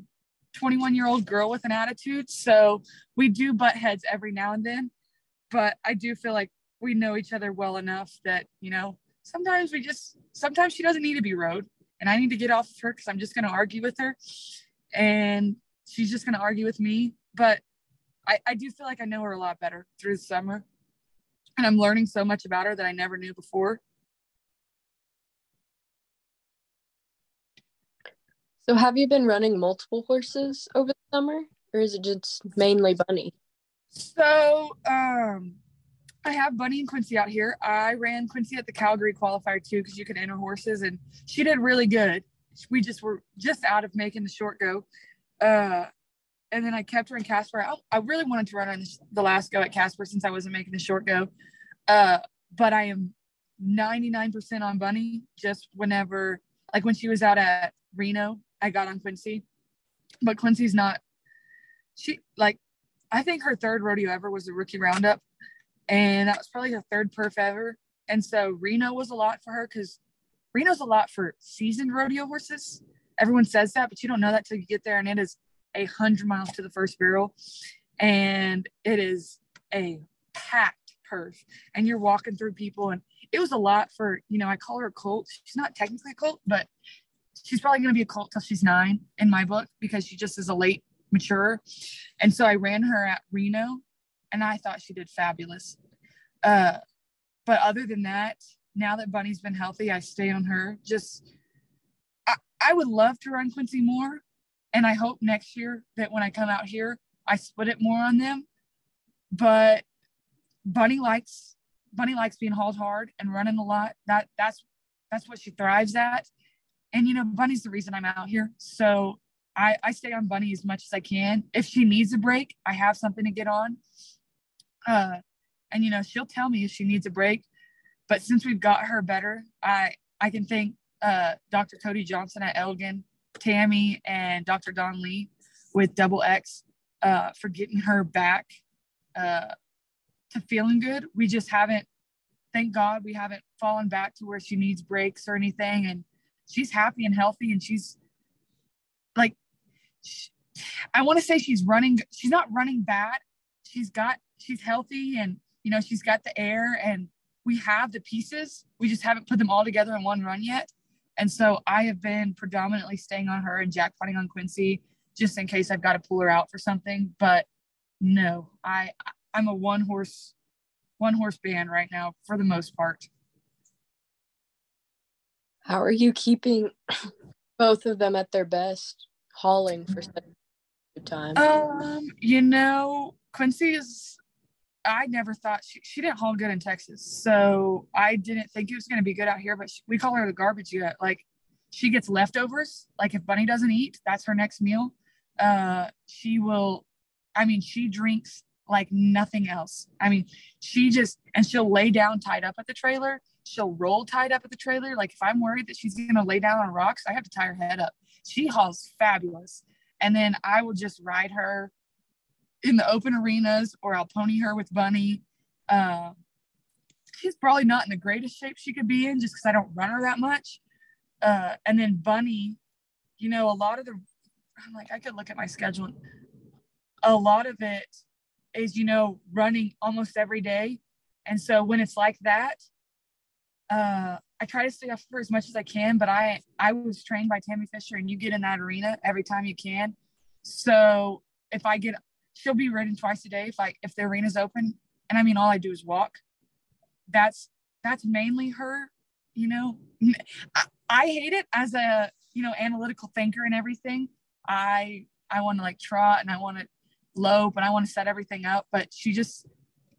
21 year old girl with an attitude. So we do butt heads every now and then, but I do feel like we know each other well enough that, you know, sometimes we just, sometimes she doesn't need to be rode and I need to get off of her because I'm just going to argue with her and she's just going to argue with me. But I, I do feel like I know her a lot better through the summer and I'm learning so much about her that I never knew before. So have you been running multiple horses over the summer or is it just mainly Bunny? So um I have Bunny and Quincy out here. I ran Quincy at the Calgary qualifier too because you can enter horses and she did really good. We just were just out of making the short go. Uh and then I kept her in Casper. I, I really wanted to run on the last go at Casper since I wasn't making the short go. Uh, but I am 99% on Bunny just whenever, like when she was out at Reno I got on Quincy, but Quincy's not. She like, I think her third rodeo ever was the rookie roundup, and that was probably her third perf ever. And so Reno was a lot for her because Reno's a lot for seasoned rodeo horses. Everyone says that, but you don't know that till you get there, and it is a hundred miles to the first barrel, and it is a packed perf, and you're walking through people, and it was a lot for you know. I call her a colt. She's not technically a colt, but she's probably going to be a cult till she's nine in my book because she just is a late mature. And so I ran her at Reno and I thought she did fabulous. Uh, but other than that, now that Bunny's been healthy, I stay on her. Just, I, I would love to run Quincy more. And I hope next year that when I come out here, I split it more on them. But Bunny likes Bunny likes being hauled hard and running a lot. That that's that's what she thrives at. And you know, Bunny's the reason I'm out here. So I, I stay on Bunny as much as I can. If she needs a break, I have something to get on. Uh, and you know, she'll tell me if she needs a break. But since we've got her better, I I can thank uh, Dr. Cody Johnson at Elgin, Tammy, and Dr. Don Lee with Double X uh, for getting her back uh, to feeling good. We just haven't, thank God, we haven't fallen back to where she needs breaks or anything. And she's happy and healthy and she's like she, I want to say she's running she's not running bad. She's got she's healthy and you know she's got the air and we have the pieces. We just haven't put them all together in one run yet. And so I have been predominantly staying on her and jackpotting on Quincy just in case I've got to pull her out for something. But no, I I'm a one horse one horse band right now for the most part. How are you keeping both of them at their best, hauling for such a time? Um, you know, Quincy is I never thought she, she didn't haul good in Texas. So I didn't think it was going to be good out here, but she, we call her the garbage gut. Like she gets leftovers. Like if Bunny doesn't eat, that's her next meal. Uh, she will, I mean, she drinks like nothing else. I mean, she just, and she'll lay down tied up at the trailer. She'll roll tied up at the trailer. Like if I'm worried that she's to lay down on rocks, I have to tie her head up. She hauls fabulous. And then I will just ride her in the open arenas or I'll pony her with Bunny. Uh, she's probably not in the greatest shape she could be in just because I don't run her that much. Uh, and then Bunny, you know, a lot of the, I'm like, I could look at my schedule. A lot of it is, you know, running almost every day. And so when it's like that, uh, I try to stay up for as much as I can, but I I was trained by Tammy Fisher, and you get in that arena every time you can. So if I get, she'll be ridden twice a day if I if the arena's open, and I mean all I do is walk. That's that's mainly her. You know, I, I hate it as a you know analytical thinker and everything. I I want to like trot and I want to lope and I want to set everything up, but she just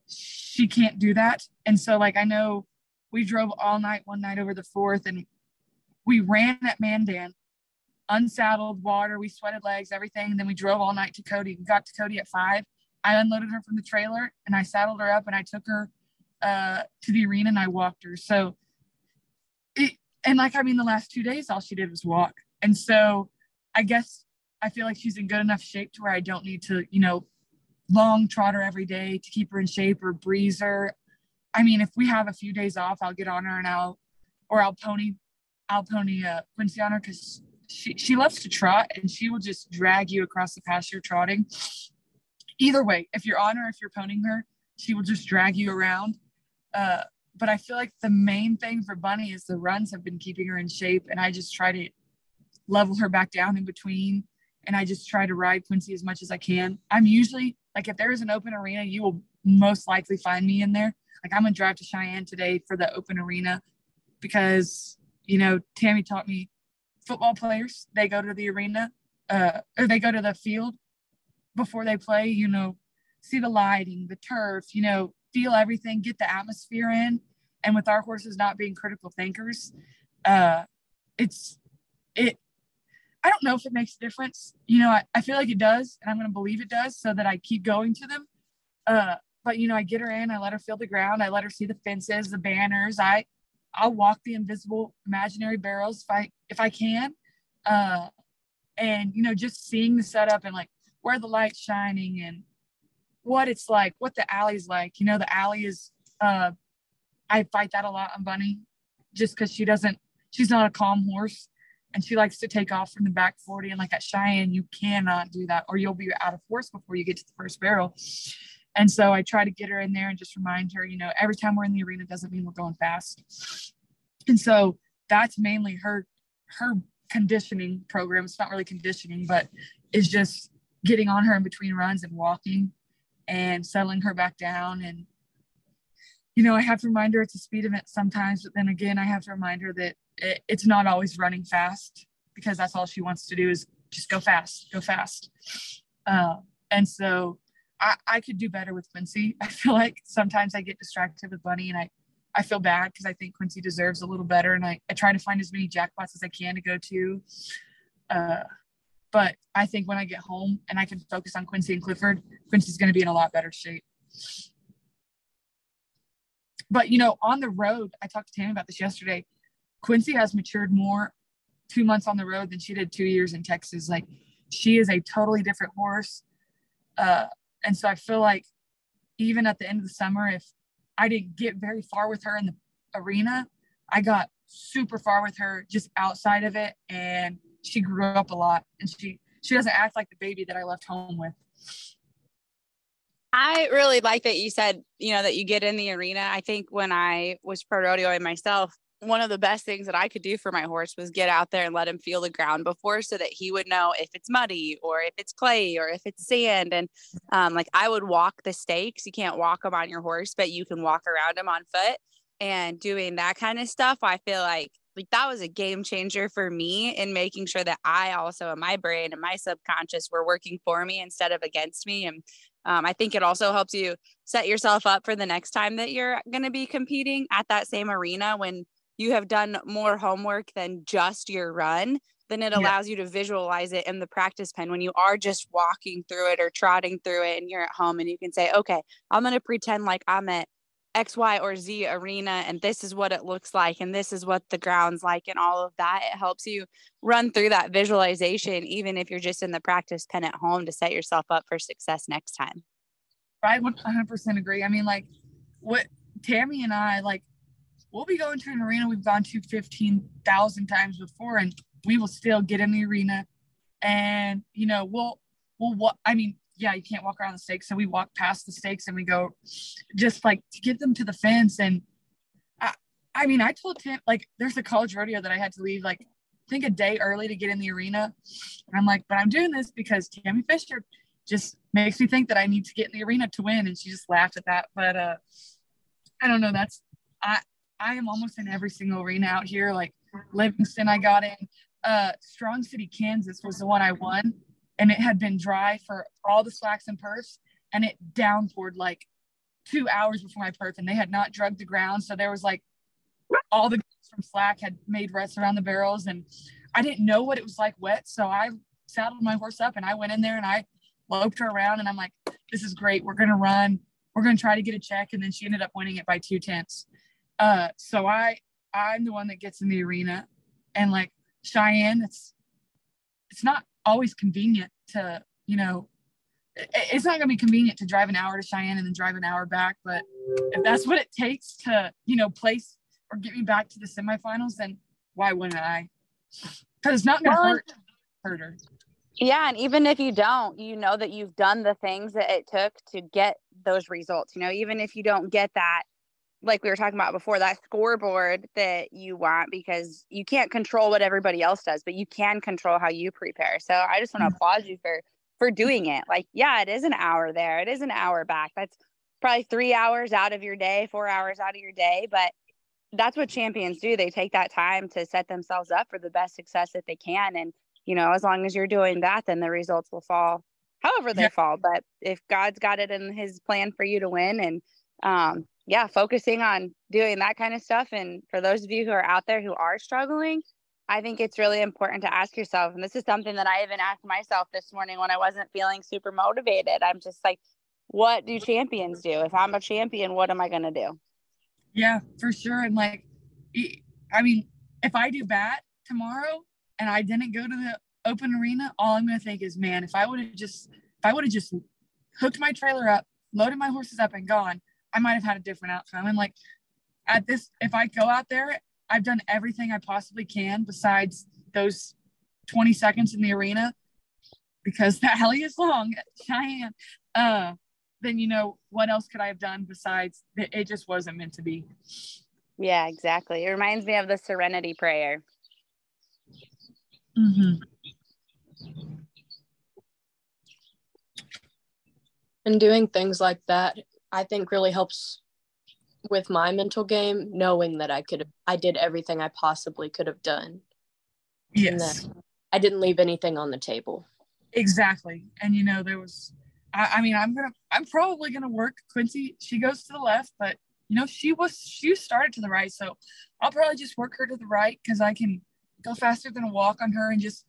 she can't do that. And so like I know we drove all night one night over the fourth and we ran at Mandan, unsaddled, water, we sweated legs, everything. And then we drove all night to Cody. We got to Cody at five. I unloaded her from the trailer and I saddled her up and I took her uh, to the arena and I walked her. So it, and like, I mean, the last two days, all she did was walk. And so I guess I feel like she's in good enough shape to where I don't need to, you know, long trot her every day to keep her in shape or breeze her. I mean, if we have a few days off, I'll get on her and I'll, or I'll pony, I'll pony uh, Quincy on her because she, she loves to trot and she will just drag you across the pasture trotting. Either way, if you're on her, if you're ponying her, she will just drag you around. Uh, but I feel like the main thing for Bunny is the runs have been keeping her in shape, and I just try to level her back down in between, and I just try to ride Quincy as much as I can. I'm usually like if there is an open arena, you will most likely find me in there. Like I'm gonna drive to Cheyenne today for the open arena because you know Tammy taught me football players they go to the arena uh, or they go to the field before they play. You know, see the lighting, the turf. You know, feel everything, get the atmosphere in. And with our horses not being critical thinkers, uh, it's it. I don't know if it makes a difference. You know, I, I feel like it does, and I'm going to believe it does, so that I keep going to them. Uh, but you know, I get her in, I let her feel the ground, I let her see the fences, the banners. I I'll walk the invisible imaginary barrels if I if I can. Uh and you know, just seeing the setup and like where the light's shining and what it's like, what the alley's like. You know, the alley is uh I fight that a lot on Bunny just because she doesn't she's not a calm horse and she likes to take off from the back 40 and like at Cheyenne you cannot do that or you'll be out of horse before you get to the first barrel and so I try to get her in there and just remind her, you know, every time we're in the arena doesn't mean we're going fast. And so that's mainly her her conditioning program. It's not really conditioning, but is just getting on her in between runs and walking and settling her back down. And, you know, I have to remind her it's a speed event sometimes, but then again, I have to remind her that it, it's not always running fast because that's all she wants to do is just go fast, go fast. Uh, and so I, I could do better with Quincy. I feel like sometimes I get distracted with Bunny and I, I feel bad because I think Quincy deserves a little better. And I, I try to find as many jackpots as I can to go to. Uh, but I think when I get home and I can focus on Quincy and Clifford, Quincy's going to be in a lot better shape. But, you know, on the road, I talked to Tammy about this yesterday. Quincy has matured more two months on the road than she did two years in Texas. Like, she is a totally different horse. Uh, and so I feel like even at the end of the summer, if I didn't get very far with her in the arena, I got super far with her just outside of it. And she grew up a lot and she she doesn't act like the baby that I left home with. I really like that you said, you know, that you get in the arena. I think when I was pro rodeoing myself, one of the best things that I could do for my horse was get out there and let him feel the ground before so that he would know if it's muddy or if it's clay or if it's sand. And um, like I would walk the stakes. You can't walk them on your horse, but you can walk around them on foot. And doing that kind of stuff, I feel like like that was a game changer for me in making sure that I also in my brain and my subconscious were working for me instead of against me. And Um, I think it also helps you set yourself up for the next time that you're going to be competing at that same arena when you have done more homework than just your run. Then it allows yeah. you to visualize it in the practice pen when you are just walking through it or trotting through it and you're at home and you can say, okay, I'm going to pretend like I'm at X, Y, or Z arena, and this is what it looks like, and this is what the ground's like, and all of that. It helps you run through that visualization, even if you're just in the practice pen at home to set yourself up for success next time. I 100% agree. I mean, like, what Tammy and I, like, we'll be going to an arena we've gone to 15,000 times before, and we will still get in the arena. And, you know, we'll, we'll, what, I mean, yeah, you can't walk around the stakes. So we walk past the stakes and we go just like to get them to the fence. And I, I mean, I told Tim, like, there's a college rodeo that I had to leave, like, I think a day early to get in the arena. And I'm like, but I'm doing this because Tammy Fisher just makes me think that I need to get in the arena to win. And she just laughed at that. But uh, I don't know. That's, I, I am almost in every single arena out here. Like Livingston, I got in. Uh, Strong City, Kansas was the one I won and it had been dry for all the slacks and perfs and it downpoured like two hours before my perf and they had not drugged the ground so there was like all the from slack had made rests around the barrels and i didn't know what it was like wet so i saddled my horse up and i went in there and i loped her around and i'm like this is great we're gonna run we're gonna try to get a check and then she ended up winning it by two tenths uh so i i'm the one that gets in the arena and like cheyenne it's it's not always convenient to, you know, it's not going to be convenient to drive an hour to Cheyenne and then drive an hour back. But if that's what it takes to, you know, place or get me back to the semifinals, then why wouldn't I? Because it's not going to well, hurt, hurt her. Yeah. And even if you don't, you know that you've done the things that it took to get those results. You know, even if you don't get that like we were talking about before, that scoreboard that you want because you can't control what everybody else does, but you can control how you prepare. So I just want to mm-hmm. applaud you for for doing it. Like, yeah, it is an hour there. It is an hour back. That's probably three hours out of your day, four hours out of your day. But that's what champions do. They take that time to set themselves up for the best success that they can. And, you know, as long as you're doing that, then the results will fall however they yeah. fall. But if God's got it in his plan for you to win and um, yeah, focusing on doing that kind of stuff. And for those of you who are out there who are struggling, I think it's really important to ask yourself. And this is something that I even asked myself this morning when I wasn't feeling super motivated. I'm just like, what do champions do? If I'm a champion, what am I going to do? Yeah, for sure. And like, I mean, if I do bad tomorrow and I didn't go to the open arena, all I'm going to think is, man, if I would have just, if I would have just hooked my trailer up, loaded my horses up and gone, I might have had a different outcome. And like at this, if I go out there, I've done everything I possibly can besides those 20 seconds in the arena because the alley is long Cheyenne. Uh, then you know what else could I have done besides it just wasn't meant to be. Yeah, exactly. It reminds me of the serenity prayer. Mm-hmm. And doing things like that I think really helps with my mental game, knowing that I could I did everything I possibly could have done. Yes. I didn't leave anything on the table. Exactly. And you know, there was I, I mean, I'm gonna I'm probably gonna work Quincy. She goes to the left, but you know, she was she started to the right. So I'll probably just work her to the right because I can go faster than a walk on her and just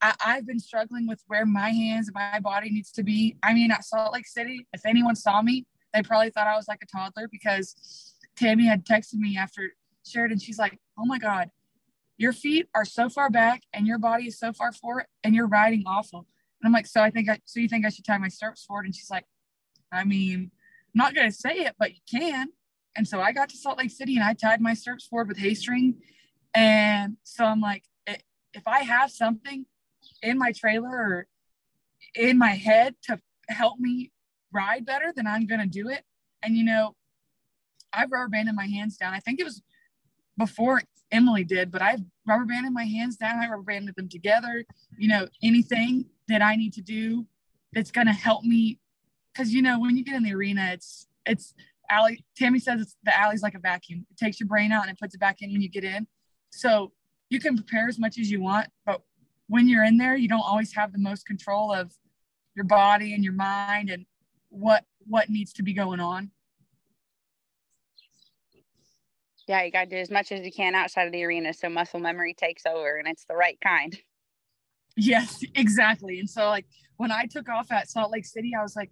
I, have been struggling with where my hands and my body needs to be. I mean, at Salt Lake City, if anyone saw me, they probably thought I was like a toddler because Tammy had texted me after Sheridan. She's like, "Oh my God, your feet are so far back and your body is so far forward, and you're riding awful." And I'm like, "So I think I so you think I should tie my stirrups forward?" And she's like, "I mean, I'm not gonna say it, but you can." And so I got to Salt Lake City and I tied my stirrups forward with hay string. And so I'm like, if I have something in my trailer or in my head to help me ride better, then I'm going to do it. And, you know, I've rubber banded my hands down. I think it was before Emily did, but I've rubber banded my hands down. I rubber banded them together. You know, anything that I need to do that's going to help me. Cause, you know, when you get in the arena, it's, it's, Allie, Tammy says it's the alley's like a vacuum. It takes your brain out and it puts it back in when you get in. So you can prepare as much as you want, but when you're in there, you don't always have the most control of your body and your mind. And what what needs to be going on. Yeah, you got to do as much as you can outside of the arena so muscle memory takes over and it's the right kind. Yes, exactly. And so like when I took off at Salt Lake City, I was like,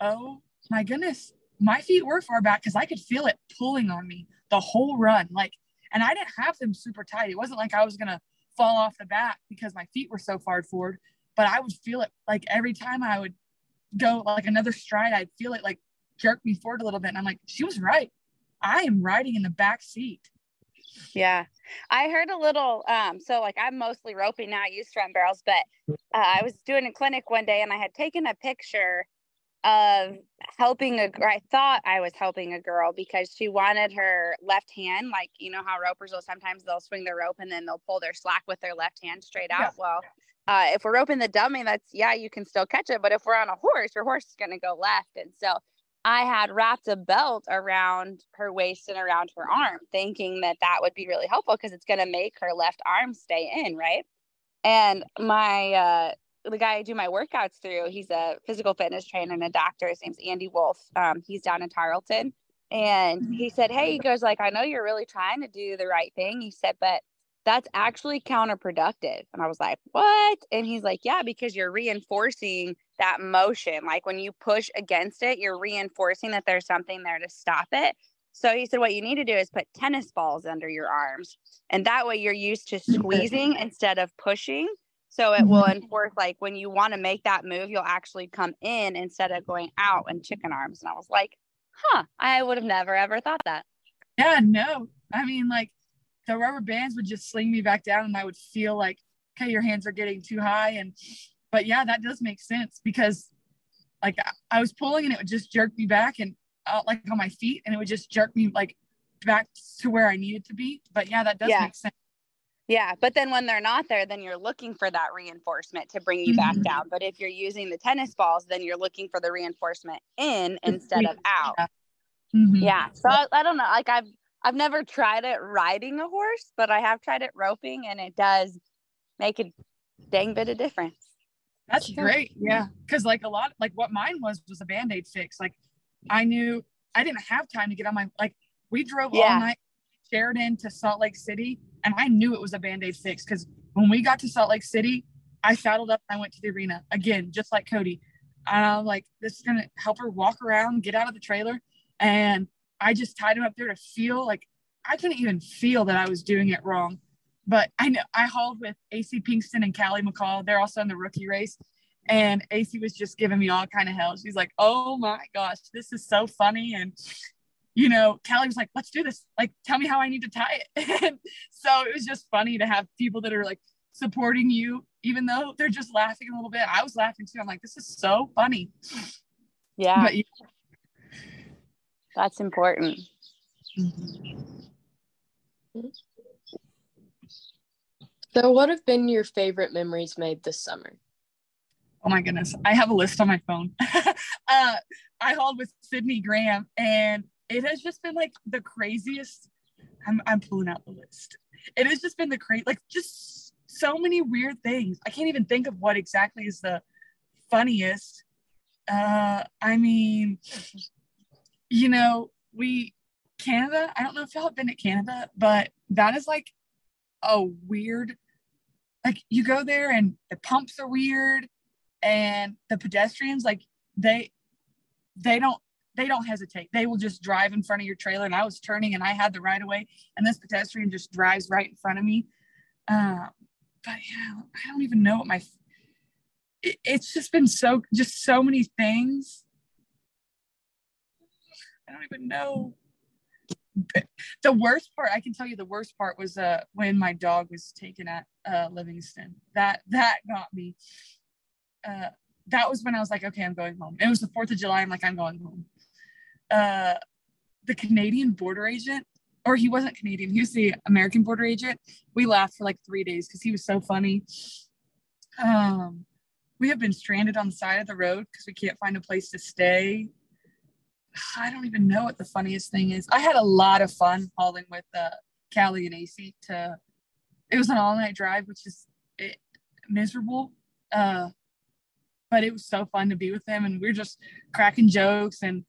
"Oh my goodness, my feet were far back because I could feel it pulling on me the whole run. Like, and I didn't have them super tight. It wasn't like I was gonna fall off the back because my feet were so far forward, but I would feel it like every time I would go like another stride, I'd feel it like jerk me forward a little bit. And I'm like, she was right. I am riding in the back seat. Yeah. I heard a little um so like I'm mostly roping now, I use front barrels, but uh, I was doing a clinic one day and I had taken a picture of helping a I thought I was helping a girl because she wanted her left hand like you know how ropers will sometimes they'll swing their rope and then they'll pull their slack with their left hand straight out. Yeah. Well, uh, if we're roping the dummy, that's yeah, you can still catch it. But if we're on a horse, your horse is gonna go left. And so I had wrapped a belt around her waist and around her arm, thinking that that would be really helpful because it's gonna make her left arm stay in, right? And my uh, the guy I do my workouts through, he's a physical fitness trainer and a doctor. His name's Andy Wolf. Um, he's down in Tarleton. And he said, Hey, he goes, like, I know you're really trying to do the right thing. He said, but that's actually counterproductive. And I was like, What? And he's like, Yeah, because you're reinforcing that motion. Like when you push against it, you're reinforcing that there's something there to stop it. So he said, What you need to do is put tennis balls under your arms. And that way you're used to squeezing instead of pushing. So it will mm-hmm. enforce like when you want to make that move, you'll actually come in instead of going out and chicken arms. And I was like, huh, I would have never ever thought that. Yeah, no. I mean, like the rubber bands would just sling me back down and I would feel like, okay, your hands are getting too high. And but yeah, that does make sense because like I was pulling and it would just jerk me back and out uh, like on my feet and it would just jerk me like back to where I needed to be. But yeah, that does yeah. make sense. Yeah, but then when they're not there, then you're looking for that reinforcement to bring you back mm-hmm. down. But if you're using the tennis balls, then you're looking for the reinforcement in instead of out. Yeah. Mm-hmm. yeah. So I, I, don't know. Like I've I've never tried it riding a horse, but I have tried it roping, and it does make a dang bit of difference. That's great. Yeah, because like a lot, like what mine was was a band aid fix. Like I knew I didn't have time to get on my like we drove yeah. all night Sheridan to Salt Lake City and I knew it was a band-aid fix because when we got to Salt Lake City, I saddled up and I went to the arena again, just like Cody. And I'm like, this is gonna help her walk around, get out of the trailer. And I just tied him up there to feel like I couldn't even feel that I was doing it wrong. But I know I hauled with AC Pinkston and Callie McCall. They're also in the rookie race. And AC was just giving me all kind of hell. She's like, oh my gosh, this is so funny. And you know, Callie was like, let's do this. Like, tell me how I need to tie it. and so it was just funny to have people that are like supporting you, even though they're just laughing a little bit. I was laughing too. I'm like, this is so funny. Yeah. But, yeah. That's important. So, what have been your favorite memories made this summer? Oh my goodness. I have a list on my phone. uh, I hauled with Sydney Graham, and it has just been like the craziest. I'm, I'm pulling out the list. It has just been the crazy, like just so many weird things. I can't even think of what exactly is the funniest. Uh, I mean, you know, we Canada. I don't know if y'all have been to Canada, but that is like a weird. Like you go there and the pumps are weird, and the pedestrians like they they don't they don't hesitate. They will just drive in front of your trailer. And I was turning and I had the right of way, and this pedestrian just drives right in front of me. Uh, but yeah, I don't even know what my. It, it's just been so just so many things. Don't even know. The worst part, I can tell you, the worst part was uh when my dog was taken at uh, Livingston. That that got me. Uh, that was when I was like, okay, I'm going home. It was the Fourth of July. I'm like, I'm going home uh, the Canadian border agent, or he wasn't Canadian, he was the American border agent. We laughed for like three days because he was so funny. Um, we have been stranded on the side of the road because we can't find a place to stay. I don't even know what the funniest thing is. I had a lot of fun hauling with uh, Callie and AC to. It was an all night drive, which is it, miserable. Uh, but it was so fun to be with them. And we are just cracking jokes and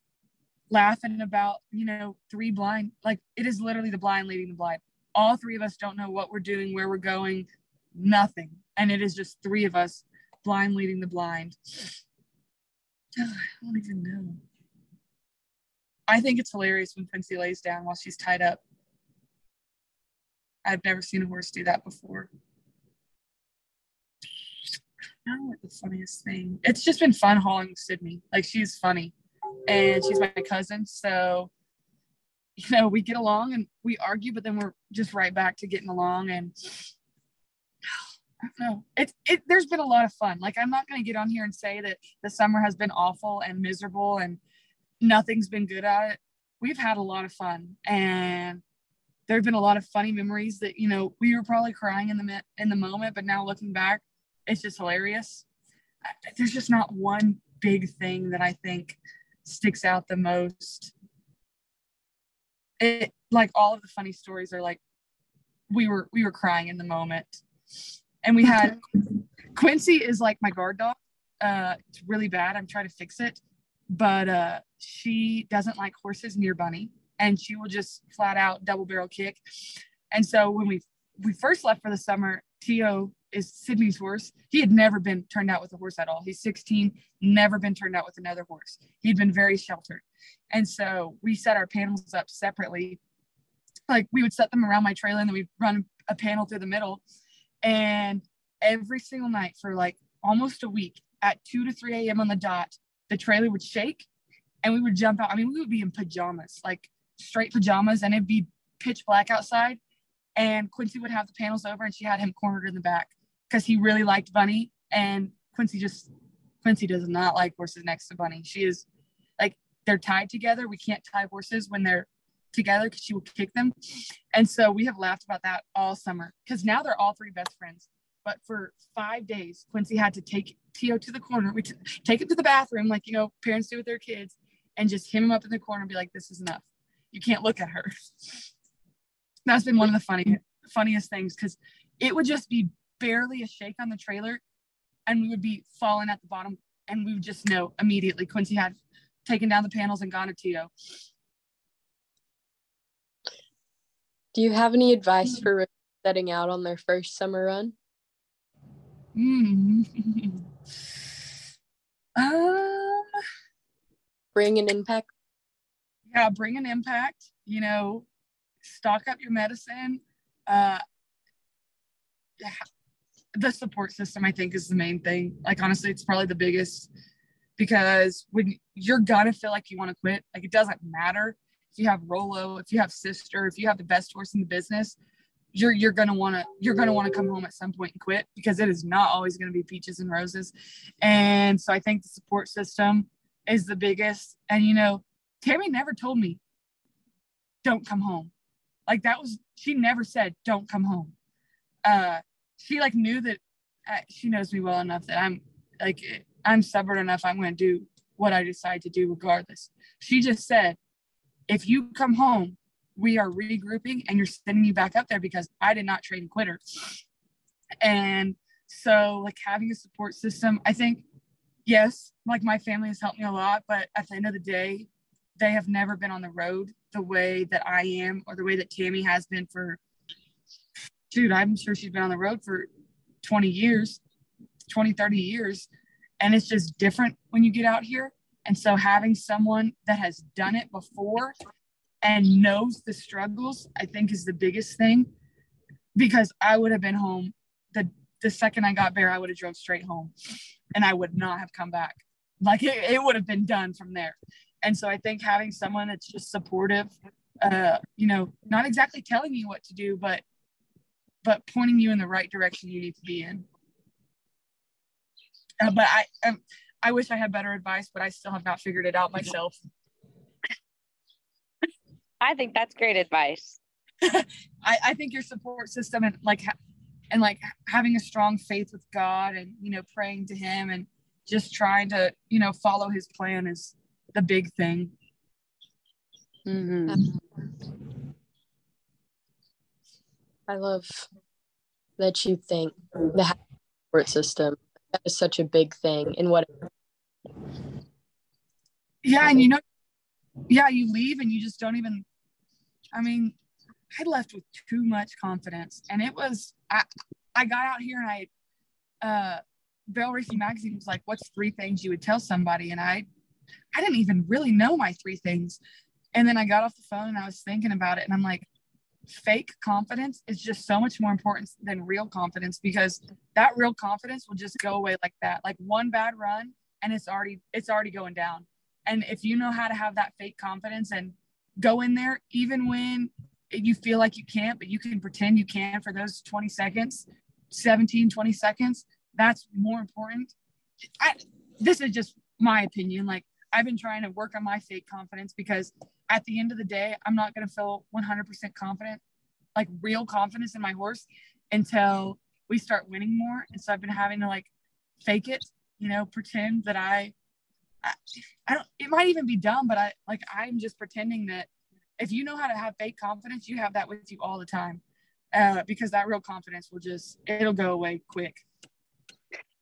laughing about, you know, three blind. Like it is literally the blind leading the blind. All three of us don't know what we're doing, where we're going, nothing. And it is just three of us blind leading the blind. I don't even know. I think it's hilarious when Quincy lays down while she's tied up. I've never seen a horse do that before. I what the funniest thing. It's just been fun hauling Sydney. Like she's funny, and she's my cousin, so you know we get along and we argue, but then we're just right back to getting along. And I don't know. It's it. There's been a lot of fun. Like I'm not gonna get on here and say that the summer has been awful and miserable and nothing's been good at it. We've had a lot of fun, and there have been a lot of funny memories that you know we were probably crying in the in the moment, but now looking back, it's just hilarious. There's just not one big thing that I think sticks out the most. It like all of the funny stories are like we were we were crying in the moment, and we had Quincy is like my guard dog. Uh, it's really bad. I'm trying to fix it, but uh, she doesn't like horses near Bunny and she will just flat out double barrel kick. And so when we we first left for the summer, Tio is Sydney's horse. He had never been turned out with a horse at all. He's 16, never been turned out with another horse. He'd been very sheltered. And so we set our panels up separately. Like we would set them around my trailer and then we'd run a panel through the middle. And every single night for like almost a week at 2 to 3 a.m. on the dot, the trailer would shake and we would jump out. I mean, we would be in pajamas, like straight pajamas, and it'd be pitch black outside. And Quincy would have the panels over, and she had him cornered in the back because he really liked Bunny. And Quincy just Quincy does not like horses next to Bunny. She is like they're tied together. We can't tie horses when they're together because she will kick them. And so we have laughed about that all summer because now they're all three best friends. But for five days, Quincy had to take Tio to the corner. We t- take him to the bathroom, like you know parents do with their kids, and just him up in the corner and be like, this is enough. You can't look at her. That's been one of the funny, funniest things because it would just be barely a shake on the trailer and we would be falling at the bottom and we would just know immediately Quincy had taken down the panels and gone to Tio. Do you have any advice mm. for setting out on their first summer run? Mm. um, bring an impact yeah bring an impact you know stock up your medicine uh the support system i think is the main thing like honestly it's probably the biggest because when you're gonna feel like you want to quit like it doesn't matter if you have rolo if you have sister if you have the best horse in the business you're you're gonna want to you're gonna want to come home at some point and quit because it is not always to be peaches and roses and so i think the support system is the biggest. And you know, Tammy never told me, don't come home. Like that was, she never said, don't come home. Uh, she like knew that uh, she knows me well enough that I'm like, I'm stubborn enough. I'm to do what I decide to do regardless. She just said, if you come home, we are regrouping and you're sending me back up there because I did not train quitter. And so like having a support system, I think yes, like my family has helped me a lot, but at the end of the day, they have never been on the road the way that I am or the way that Tammy has been for, dude, I'm sure she's been on the road for 20 years, 20, 30 years. And it's just different when you get out here. And so having someone that has done it before and knows the struggles, I think is the biggest thing because I would have been home the the second I got there, I would have drove straight home and I would not have come back. Like it, it would have been done from there. And so I think having someone that's just supportive, uh, you know, not exactly telling you what to do, but but pointing you in the right direction you need to be in. Uh, but I um, I wish I had better advice, but I still have not figured it out myself. I think that's great advice. I, I think your support system and like and like having a strong faith with God and you know praying to him and just trying to you know follow his plan is the big thing mm-hmm. i love that you think the support system that is such a big thing in what yeah and you know yeah you leave and you just don't even i mean i left with too much confidence and it was i i got out here and i uh Barrel Racing Magazine was like, "What's three things you would tell somebody?" And I, I didn't even really know my three things. And then I got off the phone and I was thinking about it, and I'm like, fake confidence is just so much more important than real confidence because that real confidence will just go away like that like one bad run and it's already it's already going down and if you know how to have that fake confidence and go in there even when you feel like you can't but you can pretend you can for those 20 seconds 17 20 seconds. That's more important. I, this is just my opinion. Like i've been trying to work on my fake confidence because at the end of the day, I'm not going to feel 100% confident, like real confidence in my horse until we start winning more. And so I've been having to like fake it, you know, pretend that I, I, I don't, it might even be dumb, but I like, I'm just pretending that if you know how to have fake confidence, you have that with you all the time. Uh, because that real confidence will just, it'll go away quick.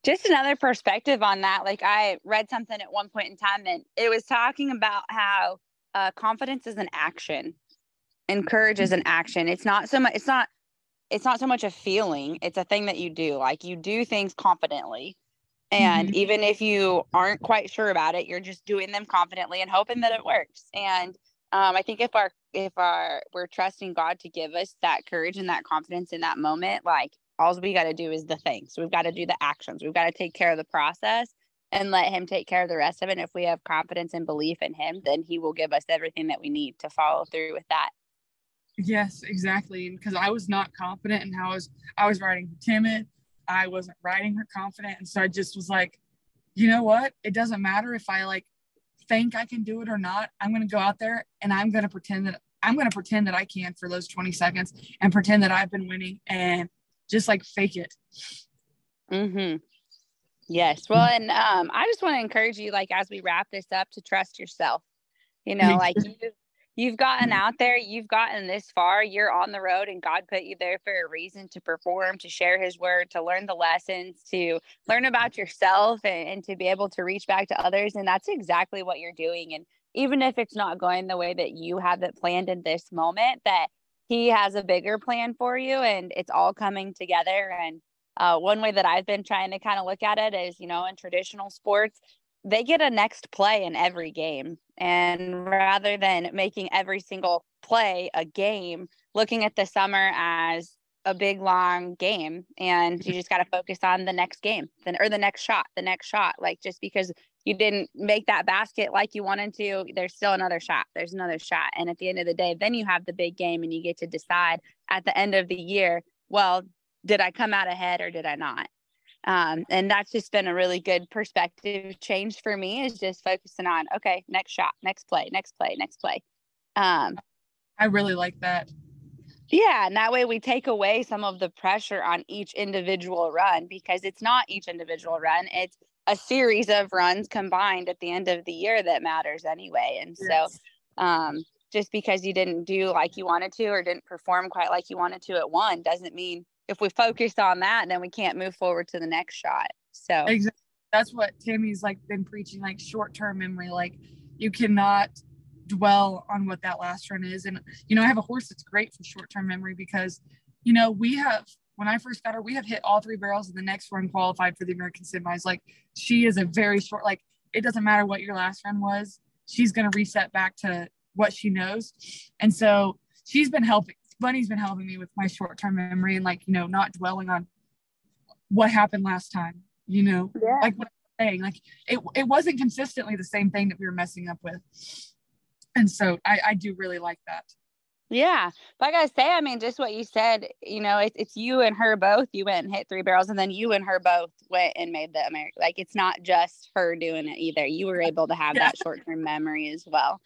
Just another perspective on that. Like I read something at one point in time and it was talking about how uh, confidence is an action and courage is an action it's not so much it's not it's not so much a feeling it's a thing that you do like you do things confidently and mm-hmm. even if you aren't quite sure about it you're just doing them confidently and hoping that it works and um, i think if our if our we're trusting god to give us that courage and that confidence in that moment like all we got to do is the things we've got to do the actions we've got to take care of the process and let him take care of the rest of it. And if we have confidence and belief in him, then he will give us everything that we need to follow through with that. Yes, exactly. Because I was not confident in how I was, I was writing timid. I wasn't riding her confident. And so I just was like, you know what? It doesn't matter if I like think I can do it or not. I'm going to go out there and I'm going to pretend that I'm going to pretend that I can for those 20 seconds and pretend that I've been winning and just like fake it. Mm-hmm. Yes. Well, and um, I just want to encourage you, like, as we wrap this up, to trust yourself. You know, like you've, you've gotten out there, you've gotten this far, you're on the road, and God put you there for a reason to perform, to share His word, to learn the lessons, to learn about yourself, and, and to be able to reach back to others. And that's exactly what you're doing. And even if it's not going the way that you have it planned in this moment, that He has a bigger plan for you, and it's all coming together. And uh, one way that I've been trying to kind of look at it is, you know, in traditional sports, they get a next play in every game. And rather than making every single play a game, looking at the summer as a big long game and you just got to focus on the next game then or the next shot the next shot like just because you didn't make that basket like you wanted to there's still another shot there's another shot and at the end of the day then you have the big game and you get to decide at the end of the year well did I come out ahead or did I not? Um, and that's just been a really good perspective change for me is just focusing on okay next shot next play next play next play. Um, i really like that. Yeah and that way we take away some of the pressure on each individual run because it's not each individual run it's a series of runs combined at the end of the year that matters anyway. And yes. so um, just because you didn't do like you wanted to or didn't perform quite like you wanted to at one doesn't mean if we focus on that, then we can't move forward to the next shot. So exactly. that's what Tammy's like been preaching, like short term memory. Like you cannot dwell on what that last run is. And you know, I have a horse that's great for short term memory because, you know, we have when I first got her, we have hit all three barrels and the next run qualified for the American semis. Like she is a very short, like it doesn't matter what your last run was, she's gonna reset back to what she knows. And so she's been helping Bunny's been helping me with my short term memory and like, you know, not dwelling on what happened last time, you know, yeah. like what I'm saying, like it, it wasn't consistently the same thing that we were messing up with. And so I, I do really like that. Yeah. Like I say, I mean, just what you said, you know, it's, it's you and her both. You went and hit three barrels, and then you and her both went and made the American. Like, it's not just her doing it either. You were able to have yeah. that short term memory as well.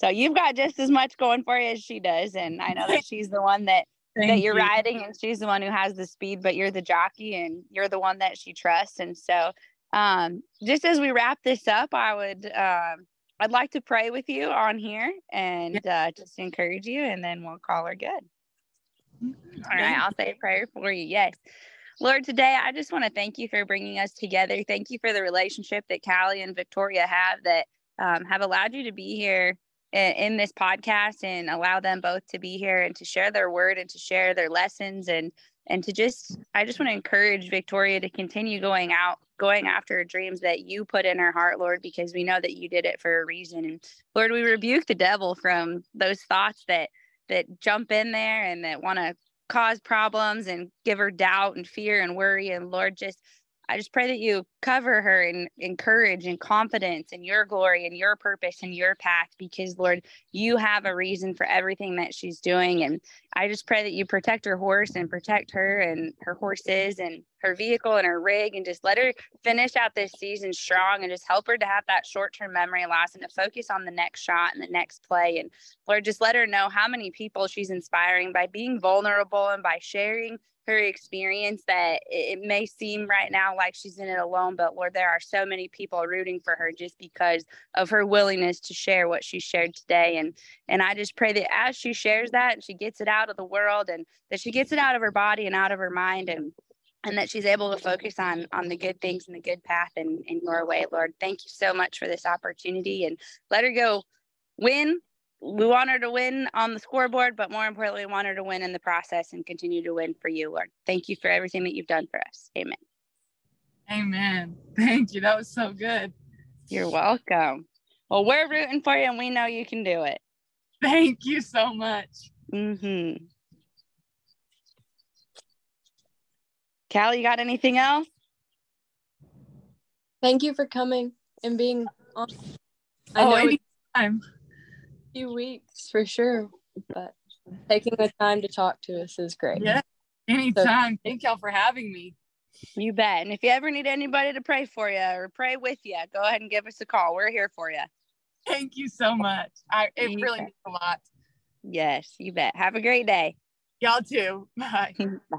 So you've got just as much going for you as she does. And I know that she's the one that Thank that you're you. riding and she's the one who has the speed, but you're the jockey and you're the one that she trusts. And so um, just as we wrap this up, I would um, I'd like to pray with you on here and uh, just encourage you and then we'll call her good. All right, I'll say a prayer for you. Yes. Lord, today I just want to thank you for bringing us together. Thank you for the relationship that Kalli and Victoria have that um, have allowed you to be here in, this podcast and allow them both to be here and to share their word and to share their lessons and and to just I just want to encourage Victoria to continue going out going after dreams that you put in her heart Lord because we know that you did it for a reason. And Lord we rebuke the devil from those thoughts that that jump in there and that want to cause problems and give her doubt and fear and worry. And Lord just I just pray that you cover her and encourage and confidence in your glory and your purpose and your path because, Lord, you have a reason for everything that she's doing. And I just pray that you protect her horse and protect her and her horses and her vehicle and her rig and just let her finish out this season strong and just help her to have that short term memory loss and to focus on the next shot and the next play. And Lord, just let her know how many people she's inspiring by being vulnerable and by sharing her experience that it may seem right now like she's in it alone, but Lord, there are so many people rooting for her just because of her willingness to share what she shared today. And and I just pray that as she shares that and she gets it out of the world and that she gets it out of her body and out of her mind and and that she's able to focus on on the good things and the good path in in your way lord thank you so much for this opportunity and let her go win we want her to win on the scoreboard, but more importantly, we want her to win in the process and continue to win for you, Lord. Thank you for everything that you've done for us. Amen. Amen. Thank you. That was so good. You're welcome. Well, we're rooting for you and we know you can do it. Thank you so much. Mm-hmm. Kalli, you got anything else? Thank you for coming and being on. I oh, know anytime few weeks for sure, but taking the time to talk to us is great. Yeah, anytime. So, Thank y'all for having me. You bet. And if you ever need anybody to pray for you or pray with you, go ahead and give us a call. We're here for you. Thank you so much. I it you really bet. means a lot. Yes, you bet. Have a great day. Y'all too. Bye. Bye.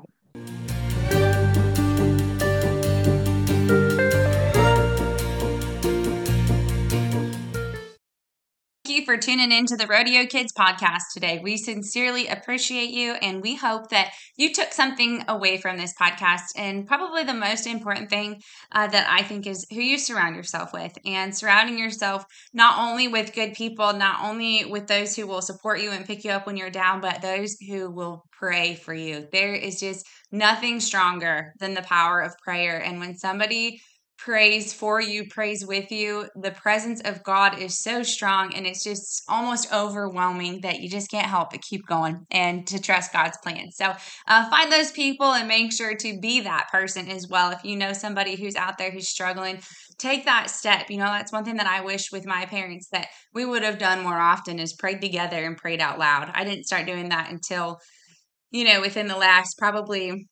You for tuning in to the Rodeo Kids podcast today. We sincerely appreciate you, and we hope that you took something away from this podcast. And probably the most important thing uh, that I think is who you surround yourself with, and surrounding yourself not only with good people, not only with those who will support you and pick you up when you're down, but those who will pray for you. There is just nothing stronger than the power of prayer. And when somebody prays for you, prays with you. The presence of God is so strong and it's just almost overwhelming that you just can't help but keep going and to trust God's plan. So uh, find those people and make sure to be that person as well. If you know somebody who's out there who's struggling, take that step. You know, that's one thing that I wish with my parents that we would have done more often is prayed together and prayed out loud. I didn't start doing that until, you know, within the last probably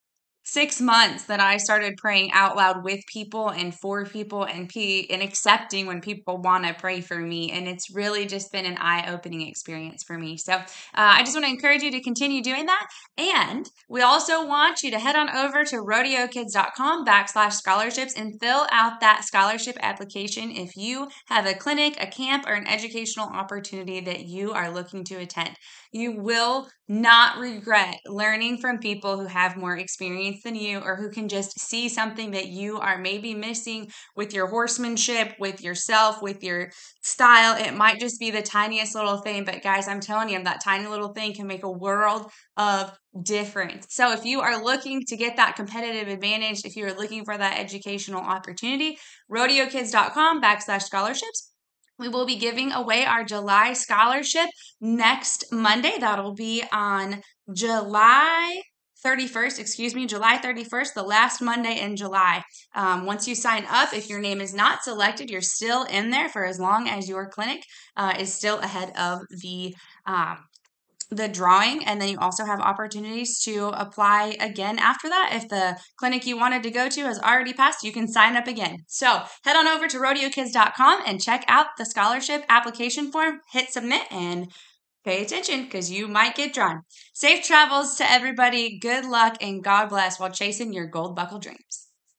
six months that I started praying out loud with people and for people and p and accepting when people want to pray for me. And it's really just been an eye opening experience for me. So uh, I just want to encourage you to continue doing that. And we also want you to head on over to rodeokids.com backslash scholarships and fill out that scholarship application if you have a clinic, a camp, or an educational opportunity that you are looking to attend. You will not regret learning from people who have more experience than you or who can just see something that you are maybe missing with your horsemanship, with yourself, with your style. It might just be the tiniest little thing, but guys, I'm telling you, that tiny little thing can make a world of difference. So if you are looking to get that competitive advantage, if you're looking for that educational opportunity, rodeokids.com backslash scholarships we will be giving away our July scholarship next Monday. That'll be on July 31st, excuse me, July 31st, the last Monday in July. Um, once you sign up, if your name is not selected, you're still in there for as long as your clinic uh, is still ahead of the um, the drawing and then you also have opportunities to apply again after that if the clinic you wanted to go to has already passed you can sign up again. So head on over to rodeokids.com and check out the scholarship application form hit submit and pay attention because you might get drawn. Safe travels to everybody. Good luck and god bless while chasing your gold buckle dreams